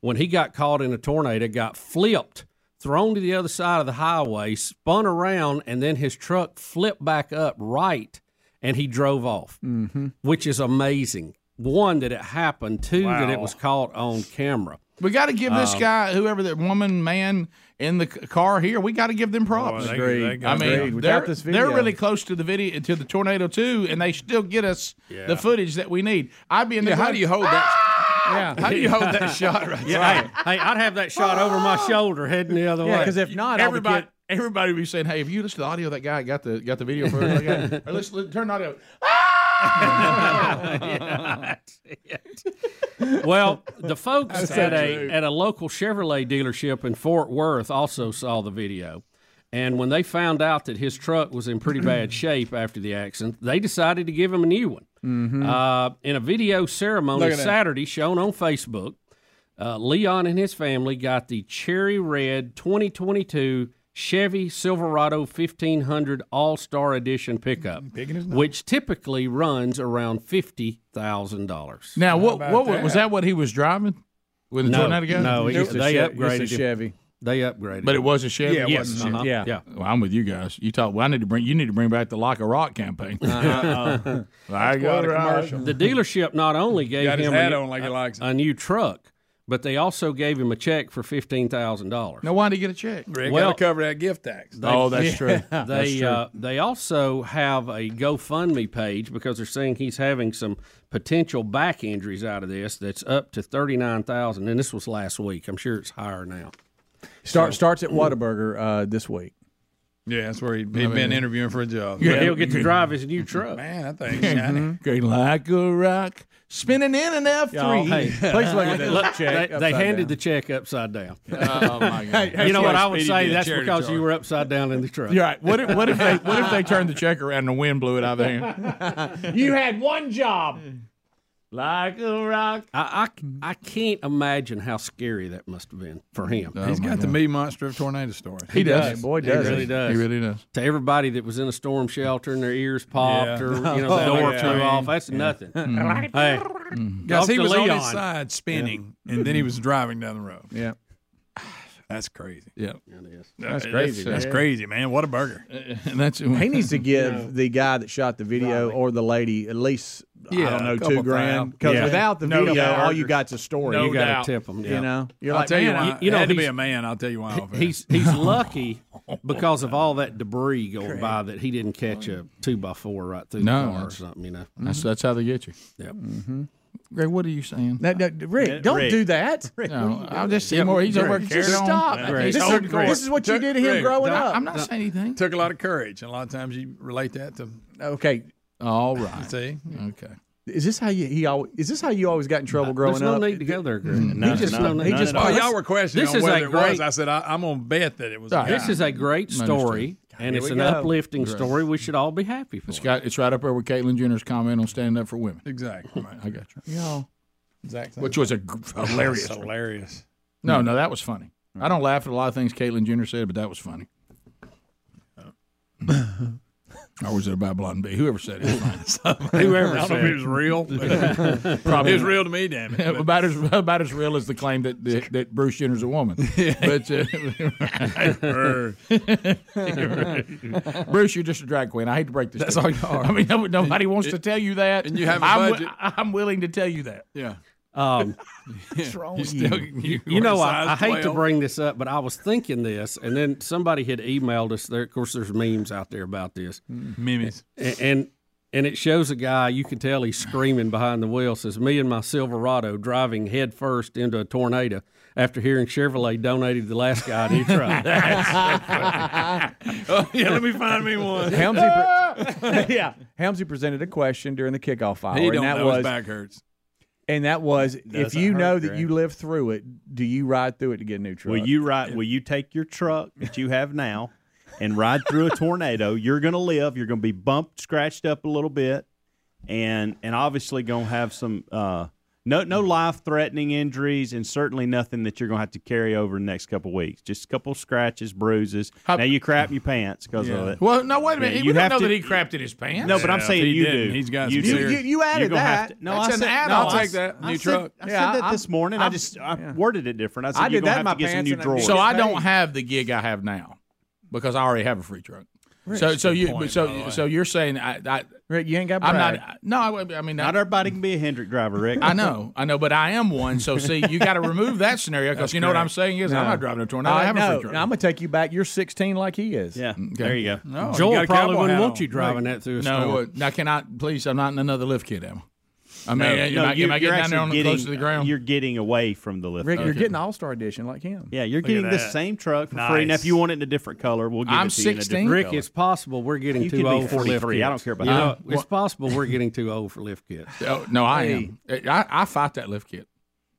when he got caught in a tornado. Got flipped, thrown to the other side of the highway, spun around, and then his truck flipped back up right, and he drove off Mm-hmm. which is amazing. One that it happened, two that it was caught on camera. We got to give this Um, guy, whoever that woman, man in the car here, we got to give them props. Oh, they, they, they I mean, they're, Without this they're really close to the video to the tornado too, and they still get us the footage that we need. I'd be in the Yeah, how do you hold that? Yeah, How do you hold that (laughs) shot right Yeah, there? hey, hey, I'd have that shot over my oh. shoulder heading the other Yeah, way. because if not, all the everybody. kid- Everybody would be saying, "Hey, if you listen to the audio, of that guy got the got the video for us. (laughs) Okay? or let's, let turn the audio." (laughs) well, the folks at so a at a local Chevrolet dealership in Fort Worth also saw the video. And when they found out that his truck was in pretty bad shape after the accident, they decided to give him a new one. Mhm. Uh, in a video ceremony Look at that. Saturday shown on Facebook, uh, Leon and his family got the cherry red 2022 Chevy Silverado 1500 All Star Edition pickup, which typically runs around fifty thousand dollars. Now, what what was that? What he was driving when the No, tornado got? no, It he- a they upgraded just a him. Chevy. They upgraded, But it was a Chevy. Yeah, yes, uh-huh. yeah, yeah. Well, I'm with you guys. You talk. Well, I need to bring. You need to bring back the Like a Rock campaign. Uh-uh. (laughs) Like a rock. The dealership not only gave Got him a, on like he likes a new truck, but they also gave him a check for fifteen thousand dollars. Now, why did he get a check? Rick Well- got to cover that gift tax. They- Oh, that's (laughs) true. They That's true. Uh, they also have a GoFundMe page because they're saying he's having some potential back injuries out of this. That's up to thirty nine thousand, and this was last week. I'm sure it's higher now. Start starts at Whataburger uh, this week. Yeah, that's where he'd, he'd mean- been interviewing for a job. Yeah, he'll get to drive his new (laughs) truck. Man, that thing's shiny. (laughs) Great like a rock, spinning in an F Y'all, three. hey, Please look at this Look, check They, they handed down. the check upside down. (laughs) Oh my god! you know what I would say? That's because charge. you were upside down in the truck. You're right. What if, what if they what if they turned the check around and the wind blew it out of their hand? You had one job. Like a rock. I, I, I can't imagine how scary that must have been for him. He's got the me monster of tornado stories. He does. Boy, He does really he. does. He really does. To everybody that was in a storm shelter and their ears popped Yeah. or (laughs) you know the Oh, door yeah. flew off, that's nothing. Mm-hmm. Hey, Guys, he Uncle was on his side spinning, and then he was driving down the road. Yeah. That's crazy. Yeah, That's crazy. That's man. crazy, man. What a burger. (laughs) and that's He needs to (laughs) give the guy that shot the video or the lady at least I Yeah, don't know two grand because Yeah. without the No video, doubt. all you got's a story. No you got to tip them. You know, you're I'll like, tell you why. you- you know, had to be a man. I'll tell you why. off air. He's he's (laughs) lucky because of all that debris going by that he didn't catch a two by four right through No, the car or something. You know. that's mm-hmm. that's how they get you. Yep. Mm-hmm. Greg, what are you saying? No, no, Rick, don't Rick. do that. (laughs) No, I'll just see more. He's over Greg, carrying Just stop. This, is, this is what you did to him Rick, growing No, up. I'm not saying anything. took a lot of courage, and a lot of times you relate that to Okay, All right. see. Okay. is this how you he always, is this how you always got in trouble growing There's no up? need to go there, Greg. Mm-hmm. No, he just no, no, none he at just all. Oh, y'all were questioning this on is a whether it great- was. I said I, I'm gonna bet that it was. a guy. This is a great story, and Here it's an go. uplifting Great. story. We should all be happy for. It's it. got it's right up there with Caitlyn Jenner's comment on standing up for women. exactly. Right. I got you. (laughs) Y'all. Exactly. Which was a g- hilarious. That's hilarious. No, no, that was funny. I don't laugh at a lot of things Caitlyn Jenner said, but that was funny. (laughs) or was it a Babylon Bee? Whoever said it. (laughs) was funny. Whoever I don't know said if it was real. but (laughs) Probably it was real to me, damn it. About as about as real as the claim that that, that Bruce Jenner's a woman. (laughs) But uh, Bruce, you're just a drag queen. I hate to break this. That's to all you are. I mean, nobody wants to tell you that, and you have a I'm, budget. I'm willing to tell you that. yeah. Um, (laughs) What's wrong You with still, you? you, you know, I, I size hate to bring this up, but I was thinking this, and then somebody had emailed us. There, of course, there's memes out there about this, Memes, and and, and it shows a guy. You can tell he's screaming behind the wheel. Says, "Me and my Silverado driving headfirst into a tornado." After hearing Chevrolet donated the last guy a new truck. (laughs) Oh, yeah, let me find me one. Helmsy, pre- (laughs) yeah, Helmsy presented a question during the kickoff hour, He and don't that know was his back hurts. And that was if you hurt, know that Greg. you lived through it, do you ride through it to get a new truck? Will you ride? Will you take your truck that you have now and ride through a (laughs) tornado? You're going to live. You're going to be bumped, scratched up a little bit, and and obviously going to have some uh, No, no life threatening injuries, and certainly nothing that you're going to have to carry over the next couple of weeks. Just a couple scratches, bruises. now you crap your pants because of it. Well, no, wait a minute. Yeah, we you don't know to- that he crapped in his pants. No, but I'm Yeah, saying you didn't, do. he's got you some You- you added You're that. to- no, That's I an said, add-on. no, I'll I take s- that. I New said- truck. I Yeah, said that I- this morning. I just I worded it different. I said I you're did gonna that have my to get some pants new drawers. So I don't have the gig I have now because I already have a free truck. so so you point, so so you're saying I, I Rick, you ain't got. I'm not no I, I mean Not everybody can be a Hendrick driver, Rick. I know I know but I am one. So see you got to remove that scenario because you know what I'm saying is I'm not driving a tornado. I Uh, have a free truck. no, I'm gonna take you back. You're 16 like he is. Yeah, there you go. No, Joel got a probably wouldn't want you driving that through a no storm. now can I please I'm not in another lift kit am I? I mean No, am, no, I, you- am I you're getting down there on actually close getting- to the ground? You're getting away from the lift. Rick, kit. you're getting All Star Edition like him. Yeah, you're at getting the same truck for free. Now, if you want it in a different color, we'll give I'm it to you in a 16. different Rick, color. it's possible we're getting You too could be old for lift 43. kits. I don't care about You know, that. it's possible we're getting too old for lift kits. (laughs) Oh, no I am. I, I fight that lift kit.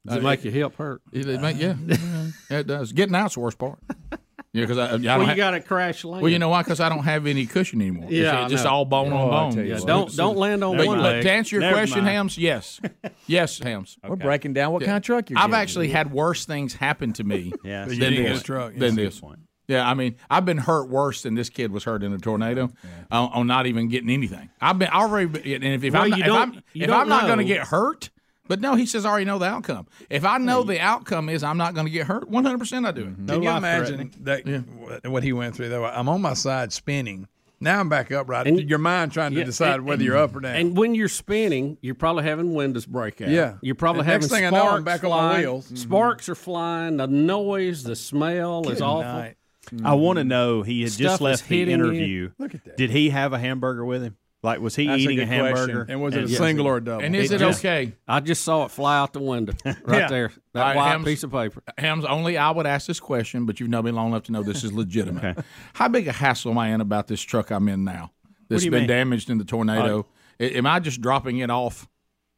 Does it make your hip hurt? It, it make, yeah, (laughs) yeah, it does. Getting out's the worst part. (laughs) Yeah, because I, I don't Well, you have- got to crash land. Well, you know why? Because I don't have any cushion anymore. Yeah, it's I just all bone Oh, on bone. Yeah, don't don't land on But, one but leg. to answer your Never question, mind. Hams, yes, (laughs) yes, Hams. We're breaking down what kind of truck you're. I've getting. actually had worse things happen to me (laughs) Yeah, than you didn't get this. a truck, Than yes. this. Yeah, I mean, I've been hurt worse than this kid was hurt in a tornado on, uh, on not even getting anything. I've been already, been- and if, if Well, I'm, if don't- I'm, if don't I'm not going to get hurt, but no, he says I already know the outcome. If I know the outcome is I'm not going to get hurt, 100 percent I do it. Can you imagine that what- what he went through? Though I'm on my side spinning. Now I'm back upright. And- Your mind trying to Yeah, decide and- whether you're up or down. And when you're spinning, you're probably having windows break out. Yeah. You're probably And having next thing I sparks know, I'm back on my flying. wheels. Mhm. Sparks are flying. The noise, the smell is awful. night. I want to know. He had Stuff just left the interview. Look at that. Did he have a hamburger with him? Like, was he That's eating a, a, good question. hamburger? And was it a yes. single or a double? And is it, just- okay? I just saw it fly out the window (laughs) right Yeah. there. That All right, white Hams- piece of paper. Hams, only I would ask this question, but you've known me long enough to know this is legitimate. How big a hassle am I in about this truck I'm in now that's do been mean? damaged in the tornado? Uh, I- Am I just dropping it off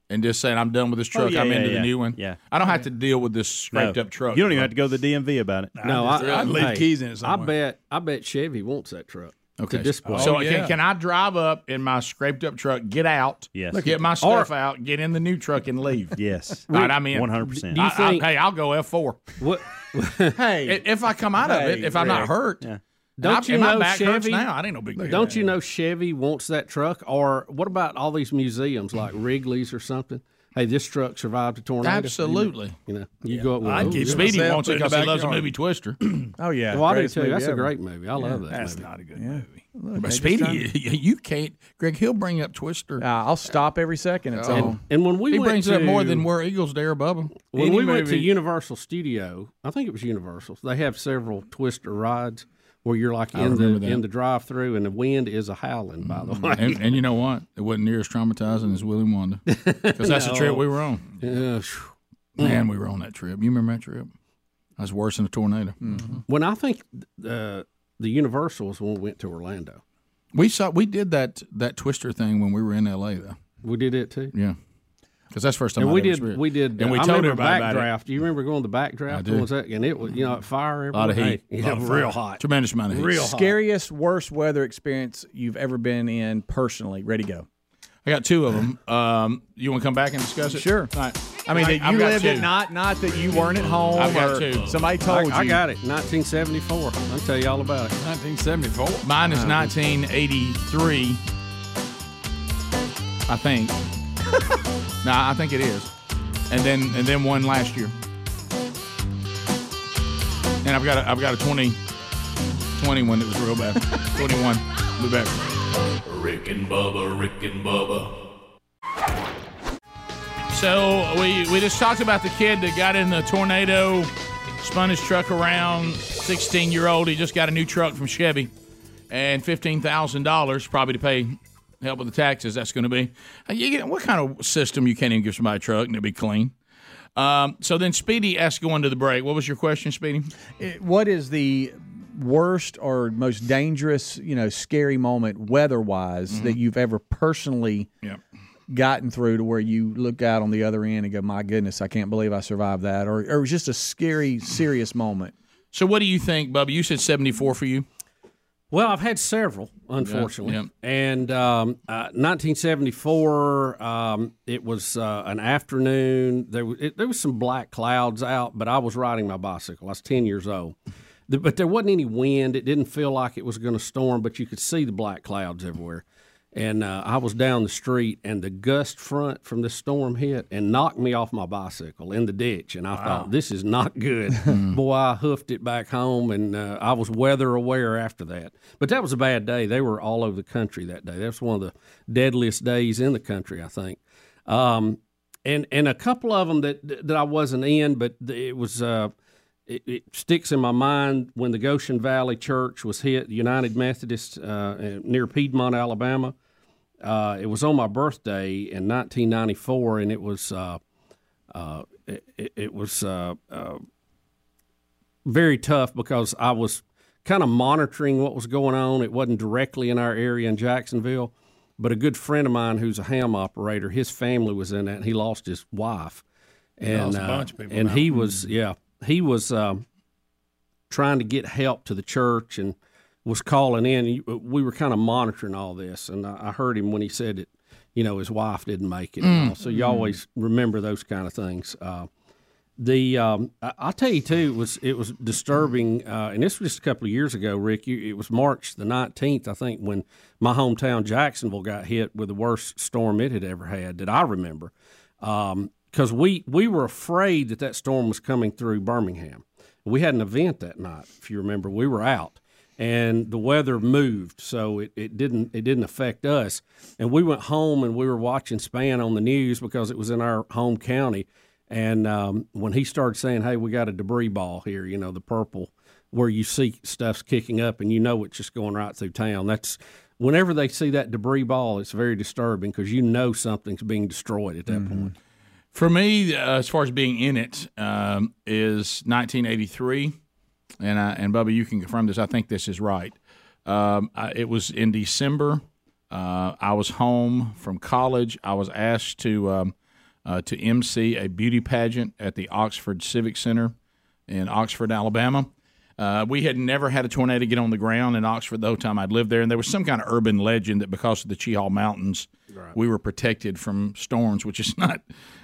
and just saying I'm done with this oh, truck? yeah, I'm yeah, into yeah. the new one. Yeah. I don't have to deal with this No. scraped up truck. You don't even have to go to the DMV about it. No, just- I, I, I'd leave hey, keys in it I bet. I bet Chevy wants that truck. Okay. To display. So Oh, yeah. can, can I drive up in my scraped up truck, get out, Yes. get my stuff out, get in the new truck, and leave? (laughs) Yes. All right, I'm in. 100%. Do you I- I- think- hey, I'll go F four what? (laughs) (laughs) Hey, if I come out of it. If I'm not hurt, Yeah. Don't I- you know Chevy? now? It ain't no big deal. Don't you know Chevy wants that truck? Or what about all these museums like Ripley's or something? Hey, this truck survived a tornado. Absolutely. You know, you go up with. I'd oh, yeah. Speedy wants it put it because he loves the movie Twister. (clears throat) oh yeah. Well, I do greatest too. movie That's a great movie. I love that. That's movie. not a good Yeah. movie. Look, But Speedy, (laughs) you, you can't, Greg. He'll bring up Twister. Uh, I'll stop every second. It's Oh. on. And when we he went brings to, up more than where Eagles dare, Bubba. when Any we went to Universal Studio. I think it was Universal. They have several Twister rides where you're like I in the that. in the drive-through, and the wind is a howling. By the way, And, and you know what? It wasn't near as traumatizing as Willy Wonder because (laughs) that's the trip we were on. Yeah, phew. Man, we were on that trip. You remember that trip? That's worse than a tornado. when I think uh, the Universal was when we went to Orlando. We saw we did that that Twister thing when we were in L.A. though. We did it too. Yeah, because that's the first time And I'd we ever did. experienced- We did. and we I told remember everybody about it. Do you remember going to the backdraft? I do. Was that? And it was you know at fire. A lot of heat. Hey, lot (laughs) yeah, of real fire. hot. Tremendous amount of heat. Real hot. Scariest, worst weather experience you've ever been in personally. Ready, go. I got two of them. Um, you want to come back and discuss it? Sure. All right. I mean, that I've you lived two. it, not not that you weren't at home I've got two. somebody told I, I got it. 1974. I'll tell you all about it. 1974. Mine is 1983. I think. (laughs) no, I think it is. And then and then one last year. And I've got a, I've got a 20, 20 one that was real bad. (laughs) 21. Be back. Rick and Bubba, Rick and Bubba. So we we just talked about the kid that got in the tornado, spun his truck around. 16 year old. He just got a new truck from Chevy, and fifteen thousand dollars probably to pay help with the taxes. That's going to be. Uh, You get, what kind of system you can't even give somebody a truck and it'll be clean. Um, so then Speedy asked going to the break. What was your question, Speedy? It- what is the worst or most dangerous, you know, scary moment weather-wise that you've ever personally Yeah. gotten through to where you look out on the other end and go, "My goodness, I can't believe I survived that," or, or it was just a scary, serious moment. So what do you think, Bubba? You said 74 for you. Well, I've had several, unfortunately. yeah. And um, uh, 1974, um, it was uh, an afternoon. There was it, there was some black clouds out, but I was riding my bicycle. I was 10 years old. The- But there wasn't any wind. It didn't feel like it was going to storm, but you could see the black clouds everywhere. And uh, I was down the street, and the gust front from the storm hit and knocked me off my bicycle in the ditch. And I thought, this is not good. (laughs) Boy, I hoofed it back home, and uh, I was weather aware after that. But that was a bad day. They were all over the country that day. That was one of the deadliest days in the country, I think. Um, and and a couple of them that that I wasn't in, but it was. Uh, it, it sticks in my mind when the Goshen Valley Church was hit, the United Methodist uh, near Piedmont, Alabama. Uh, it was on my birthday in 1994, and it was uh, uh, it, it- was uh, uh, very tough because I was kind of monitoring what was going on. It wasn't directly in our area in Jacksonville, but a good friend of mine who's a ham operator, his family was in that. And he lost his wife, and Lost a uh, bunch of people and now. he was yeah he was um, trying to get help to the church and was calling in. We were kind of monitoring all this, and I heard him when he said that you know his wife didn't make it. All. So you always remember those kind of things. Uh, the um, I'll tell you too, it was it was disturbing, uh, and this was just a couple of years ago, Rick. You, it was March the nineteenth, I think, when my hometown Jacksonville got hit with the worst storm it had ever had that I remember. Because we we were afraid that that storm was coming through Birmingham. We had an event that night, if you remember. We were out, and the weather moved, so it, it didn't it didn't affect us. And we went home and we were watching Spann on the news because it was in our home county. And um, when he started saying, "Hey, we got a debris ball here," you know, the purple, where you see stuff's kicking up, and you know it's just going right through town. That's whenever they see that debris ball, it's very disturbing because you know something's being destroyed at that point. For me, uh, as far as being in it, um, is 1983, and I, and Bubba, you can confirm this. I think this is right. Um, I, it was in December. Uh, I was home from college. I was asked to um, uh, to MC a beauty pageant at the Oxford Civic Center in Oxford, Alabama. Uh, we had never had a tornado get on the ground in Oxford the whole time I'd lived there, and there was some kind of urban legend that because of the Cheaha Mountains, we were protected from storms, which is (laughs) not.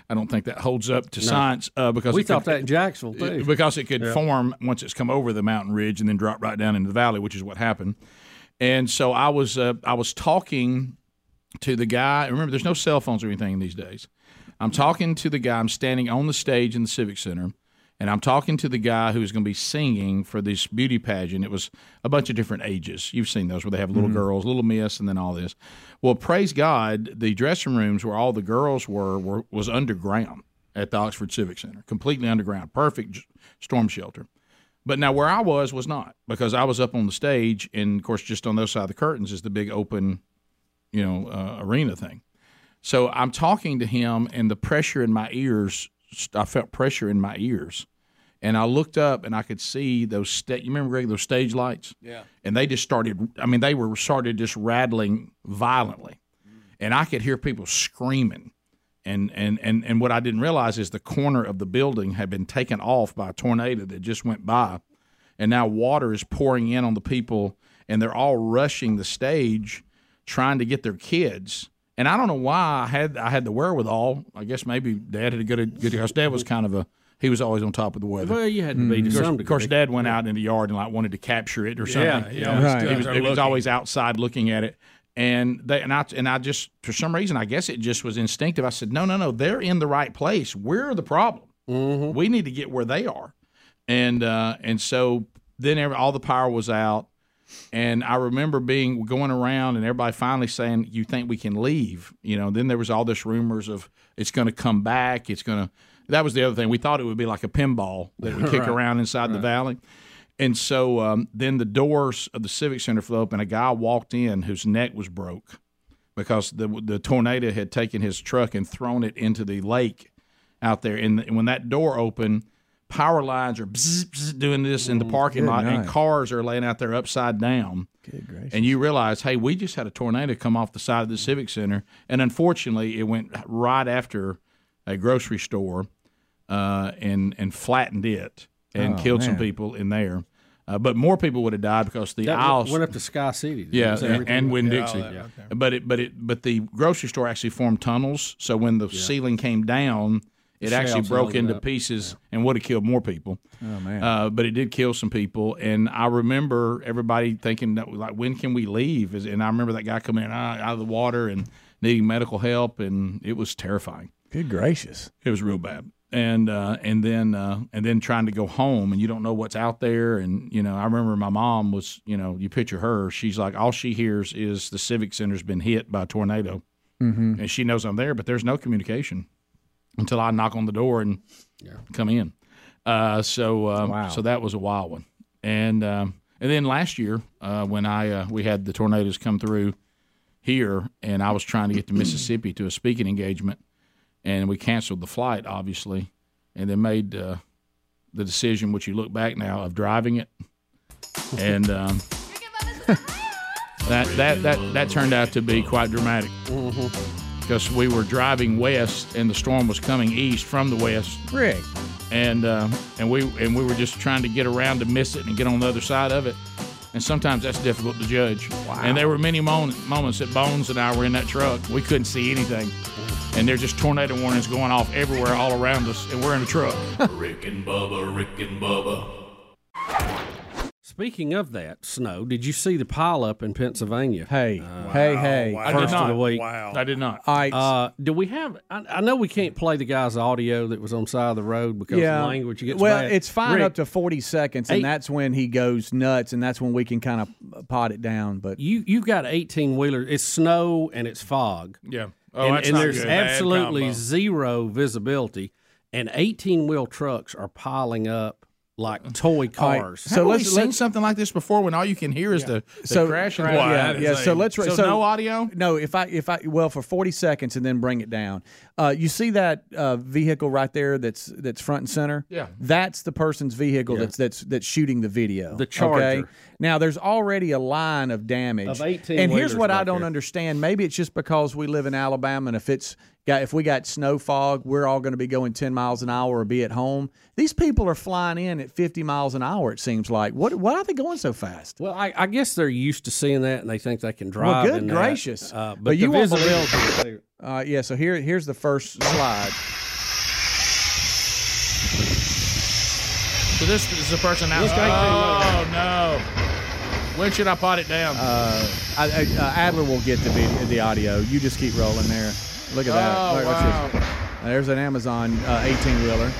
I don't think that holds up to science uh, because We it thought could- that in Jacksonville too. because it could form once it's come over the mountain ridge and then drop right down into the valley, which is what happened. And so I was uh, I was talking to the guy. Remember, there's no cell phones or anything these days. I'm talking to the guy. I'm standing on the stage in the Civic Center, and I'm talking to the guy who's going to be singing for this beauty pageant. It was a bunch of different ages. You've seen those where they have little girls, little miss, and then all this. Well, praise God, the dressing rooms where all the girls were, were was underground at the Oxford Civic Center, completely underground, perfect storm shelter. But now where I was was not because I was up on the stage, and of course, just on the other side of the curtains is the big open, you know, uh, arena thing. So I'm talking to him, and the pressure in my ears, I felt pressure in my ears, and I looked up and I could see those. Sta- you remember Greg those stage lights? Yeah. And they just started. I mean, they were started just rattling violently, and I could hear people screaming. And, and, and, and what I didn't realize is the corner of the building had been taken off by a tornado that just went by. And now water is pouring in on the people, and they're all rushing the stage trying to get their kids. And I don't know why I had I had the wherewithal. I guess maybe Dad had a good good because Dad was kind of a he was always on top of the weather. Well, you had to be to Of course, of course. Dad went out in the yard and like wanted to capture it or something. Yeah, you yeah, know? Right. He was, he was always outside looking at it, and they and I and I just for some reason I guess it just was instinctive. I said, no, no, no, they're in the right place. We're the problem. Mm-hmm. We need to get where they are, and uh, and so then every, all the power was out. And I remember being going around and everybody finally saying, "You think we can leave?" You know. Then there was all this rumors of it's going to come back. It's going to. That was the other thing. We thought it would be like a pinball that would (laughs) kick Right. around inside the valley. And so um, then the doors of the Civic Center flew open. A guy walked in whose neck was broke because the the tornado had taken his truck and thrown it into the lake out there. And when that door opened, power lines are bzz, bzz, doing this in the parking good lot, and cars are laying out there upside down. Good gracious. And you realize, hey, we just had a tornado come off the side of the Civic Center, and unfortunately, it went right after a grocery store uh, and and flattened it and Oh, killed some people in there. Uh, but more people would have died because the That aisles went up to Sky City. yeah, and, and Winn Dixie. all that, okay. But it, but it, but the grocery store actually formed tunnels. So when the ceiling came down, it actually broke into up. pieces and would have killed more people. Oh man. Uh, but it did kill some people, and I remember everybody thinking that like, when can we leave? And I remember that guy coming out, out of the water and needing medical help, and it was terrifying. Good gracious. It was real bad. And uh, and then uh, and then trying to go home and you don't know what's out there and you know I remember my mom was you know you picture her she's like all she hears is the civic center's been hit by a tornado Mhm. and she knows I'm there but there's no communication until I knock on the door and come in. Uh, so um, Wow. so that was a wild one. And um, and then last year uh, when I uh, we had the tornadoes come through here and I was trying to get to (clears throat) Mississippi to a speaking engagement and we canceled the flight obviously and then made uh, the decision which you look back now of driving it and (laughs) um, (laughs) that, that that that turned out to be quite dramatic because we were driving west and the storm was coming east from the west Rick. and uh, and we and we were just trying to get around to miss it and get on the other side of it. And sometimes that's difficult to judge. Wow. And there were many mon- moments that Bones and I were in that truck. We couldn't see anything, and there's just tornado warnings going off everywhere, all around us, and we're in a truck. Rick and Bubba, Rick and Bubba. Speaking of that snow, did you see the pileup in Pennsylvania? Hey, hey, hey. I did First not. of the week. I did not. All right. Uh, do we have? I, I know we can't play the guy's audio that was on the side of the road because the language gets well, bad. it's fine Rick, up to 40 seconds, and Eight- that's when he goes nuts, and that's when we can kind of pot it down. But you you've got eighteen wheelers. It's snow and it's fog. Yeah. Oh, and, that's and there's good. absolutely zero visibility, and eighteen wheel trucks are piling up like toy right, cars. so Have we let's- seen let's- something like this before when all you can hear is the, the so crashing? Wow, yeah, yeah. So let's So no audio? No, if I if I well for 40 seconds and then bring it down. Uh, you see that uh, vehicle right there that's that's front and center. Yeah. that's the person's vehicle that's that's that's shooting the video. The Charger. Okay? Now there's already a line of damage. Of 18 and here's wheelers what I don't there. understand. Maybe it's just because we live in Alabama, and if it's got if we got snow fog, we're all going to be going 10 miles an hour or be at home. These people are flying in at 50 miles an hour. It seems like. What why are they going so fast? Well, I, I guess they're used to seeing that, and they think they can drive. Well, good in that. gracious! Uh, but, but you won't believe. visibility is. Uh, yeah, so here here's the first slide. So this is the person out. This guy Oh no! When should I pot it down? Uh, I, I, uh, Adler will get the video, the audio. You just keep rolling there. Look at that. Oh, Look, watch this. There's an Amazon uh, 18 wheeler.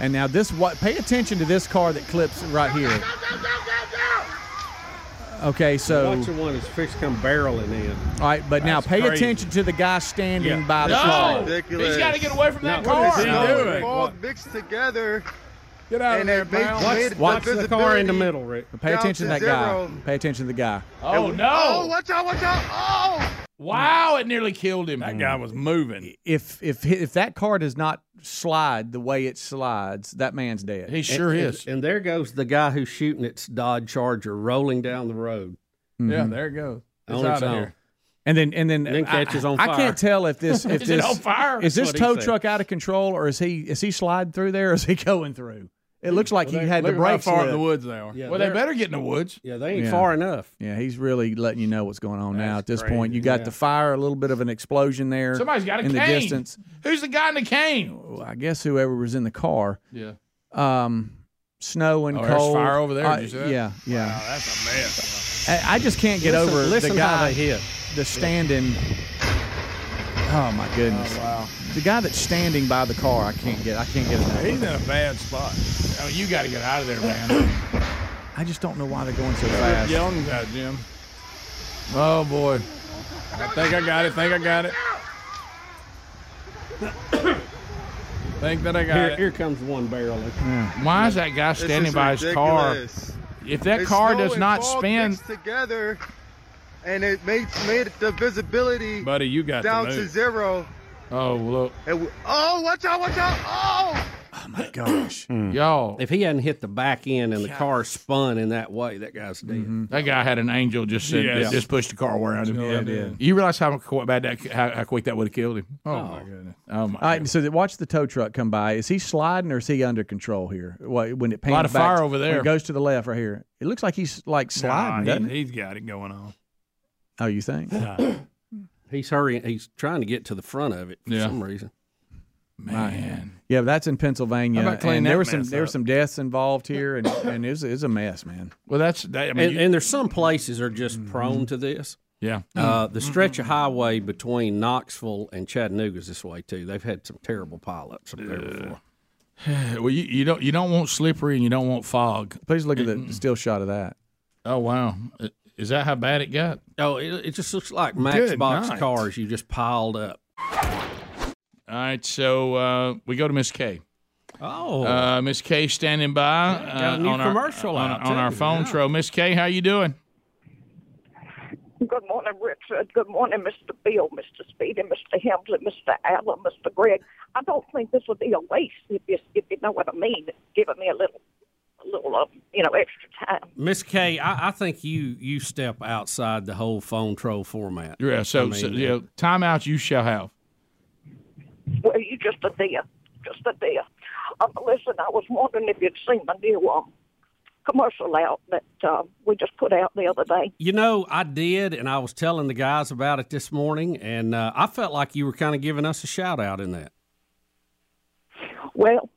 And now this what pay attention to this car that clips right here. Okay, so Watch the one that's fixed to come barreling in. all right, but now pay crazy. attention to the guy standing Yeah. by the no! car. Ridiculous. He's got to get away from that No, car. is he No. doing? All mixed together, Get out of there, it made, pal. made Watch the, the car in the middle, Rick. Pay attention to to that guy. zero. Pay attention to the guy. Oh no. Oh, watch out! Watch out! Oh! Wow! It nearly killed him. That guy was moving. If if if that car does not slide the way it slides, that man's dead. He sure and, is. And, and there goes the guy who's shooting its Dodge Charger rolling down the road. Mm-hmm. Yeah, there it goes. It's On out its of own. here. And then and then, And then I- catches on I, can't tell if this (laughs) if Is it this on fire? is this That's what he tow truck out of control or is he is he sliding through there or is he (laughs) going through? It looks like he had the Look at brakes. far in the woods they are. Yeah, well, they better get in the woods. Yeah, they ain't Yeah. far enough. Yeah, he's really letting you know what's going on now. At That's this point, you got Yeah. the fire, a little bit of an explosion there. Somebody's got a in cane. the distance. Who's the guy in the cane? Well, I guess whoever was in the car. Yeah. Um, snow and Oh, there's cold. fire over there, Uh, did you see that? yeah, yeah. Wow, that's a mess. I, I just can't get Listen- over listen the how guy they hit. the standing. Oh my goodness! wow. The guy that's standing by the car, I can't get. I can't get enough. He's in a bad spot. Oh, you got to get out of there, man. I just don't know why they're going so Quit fast. yelling at Jim. oh boy. I think I got it. Think I got it. think that I got Here, it. here comes one barreling. Why is that guy standing by his car? If that It's car does not spin, together, and it made made the visibility Buddy, you got down to to zero. Oh look, And oh, watch out! Watch out! Oh! Oh my gosh. (clears throat) Y'all, If he hadn't hit the back end and the car spun in that way, that guy's dead. Mm-hmm. that guy had an angel just said, Yes. just pushed the car around him. Yeah, it did. You realize how qu- bad that how, how quick that would have killed him? Oh, my goodness. Oh my! All right, so that- watch the tow truck come by. Is he sliding or is he under control here? What, when it pans Lot of back- fire over when there. it goes to the left right here. It looks like he's like sliding, Nah, doesn't he, it? he's got it going on. Oh, you think? He's hurrying. He's trying to get to the front of it for Yeah. some reason. man. Yeah, that's in Pennsylvania. How about cleaning and there were some mess there were some deaths involved here, and and it's, it's a mess, man. Well, that's that, I mean, And, you- and there's some places are just Mm-hmm. prone to this. yeah. Uh, the stretch of highway between Knoxville and Chattanooga is this way too. They've had some terrible pileups up there before. (sighs) Well, you, you don't you don't want slippery and you don't want fog. Please look at the still shot of that. Oh wow, is that how bad it got? Oh, it, it just looks like Good Matchbox night. cars you just piled up. All right, so uh, we go to Miss K. Oh, Uh, Miss K standing by got a uh, new on commercial our, out, on, on our phone Yeah. tro. Miss K, how you doing? Good morning, Richard. Good morning, Mr. Bill, Mr. Speedy, Mr. Hemsley, Mr. Allen, Mr. Greg. I don't think this would be a waste if you, if you know what I mean, giving me a little, a little, uh, you know, extra time. Miss K, I, I think you you step outside the whole phone troll format. Yeah. So, I mean, so yeah, timeout you shall have. Well, you just a dear, just a dear. Um, listen, I was wondering if you'd seen the new um, commercial out that uh, we just put out the other day. You know, I did, and I was telling the guys about it this morning, and uh, I felt like you were kind of giving us a shout out in that. Well,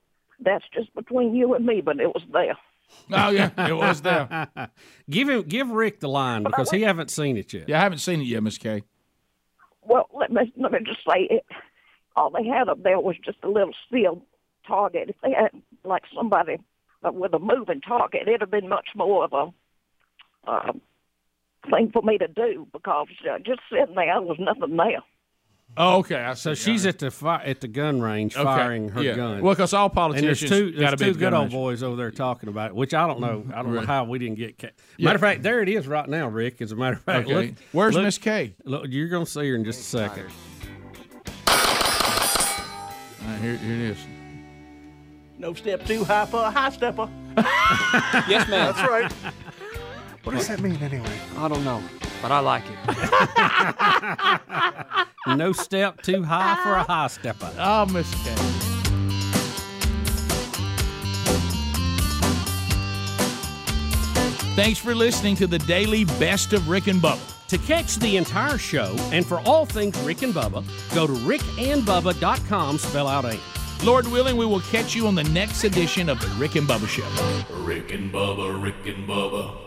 that's just between you and me, but it was there. Oh yeah, it was there. (laughs) give him, give Rick the line because he haven't seen it yet. Yeah, I haven't seen it yet, Miss K. Well, let me let me just say it. All they had up there was just a little steel target. If they had like somebody uh, with a moving target, it'd have been much more of a uh, thing for me to do because uh, just sitting there, there was nothing there. Oh, okay. I So see. she's at the fi- at the gun range Okay, firing her yeah. gun. Well, 'cause all and there's politicians two, gotta there's be two the good gun old range. boys over there talking about it, which I don't know. Mm-hmm. I don't know Right. how we didn't get. Ca- Yeah. Matter of fact, there it is right now, Rick. As a matter of fact, Okay. look, Where's look- Miss K? Look, you're gonna see her in just a second. All right, here, here it is. No step too high for a high stepper. (laughs) Yes, ma'am. That's right. What does that mean anyway? I don't know, but I like it. (laughs) no step too high for a high stepper. Oh, Miss K. Thanks for listening to the daily best of Rick and Bubba. To catch the entire show and for all things Rick and Bubba, go to rickandbubba.com, spell out AIM. Lord willing, we will catch you on the next edition of the Rick and Bubba Show. Rick and Bubba, Rick and Bubba.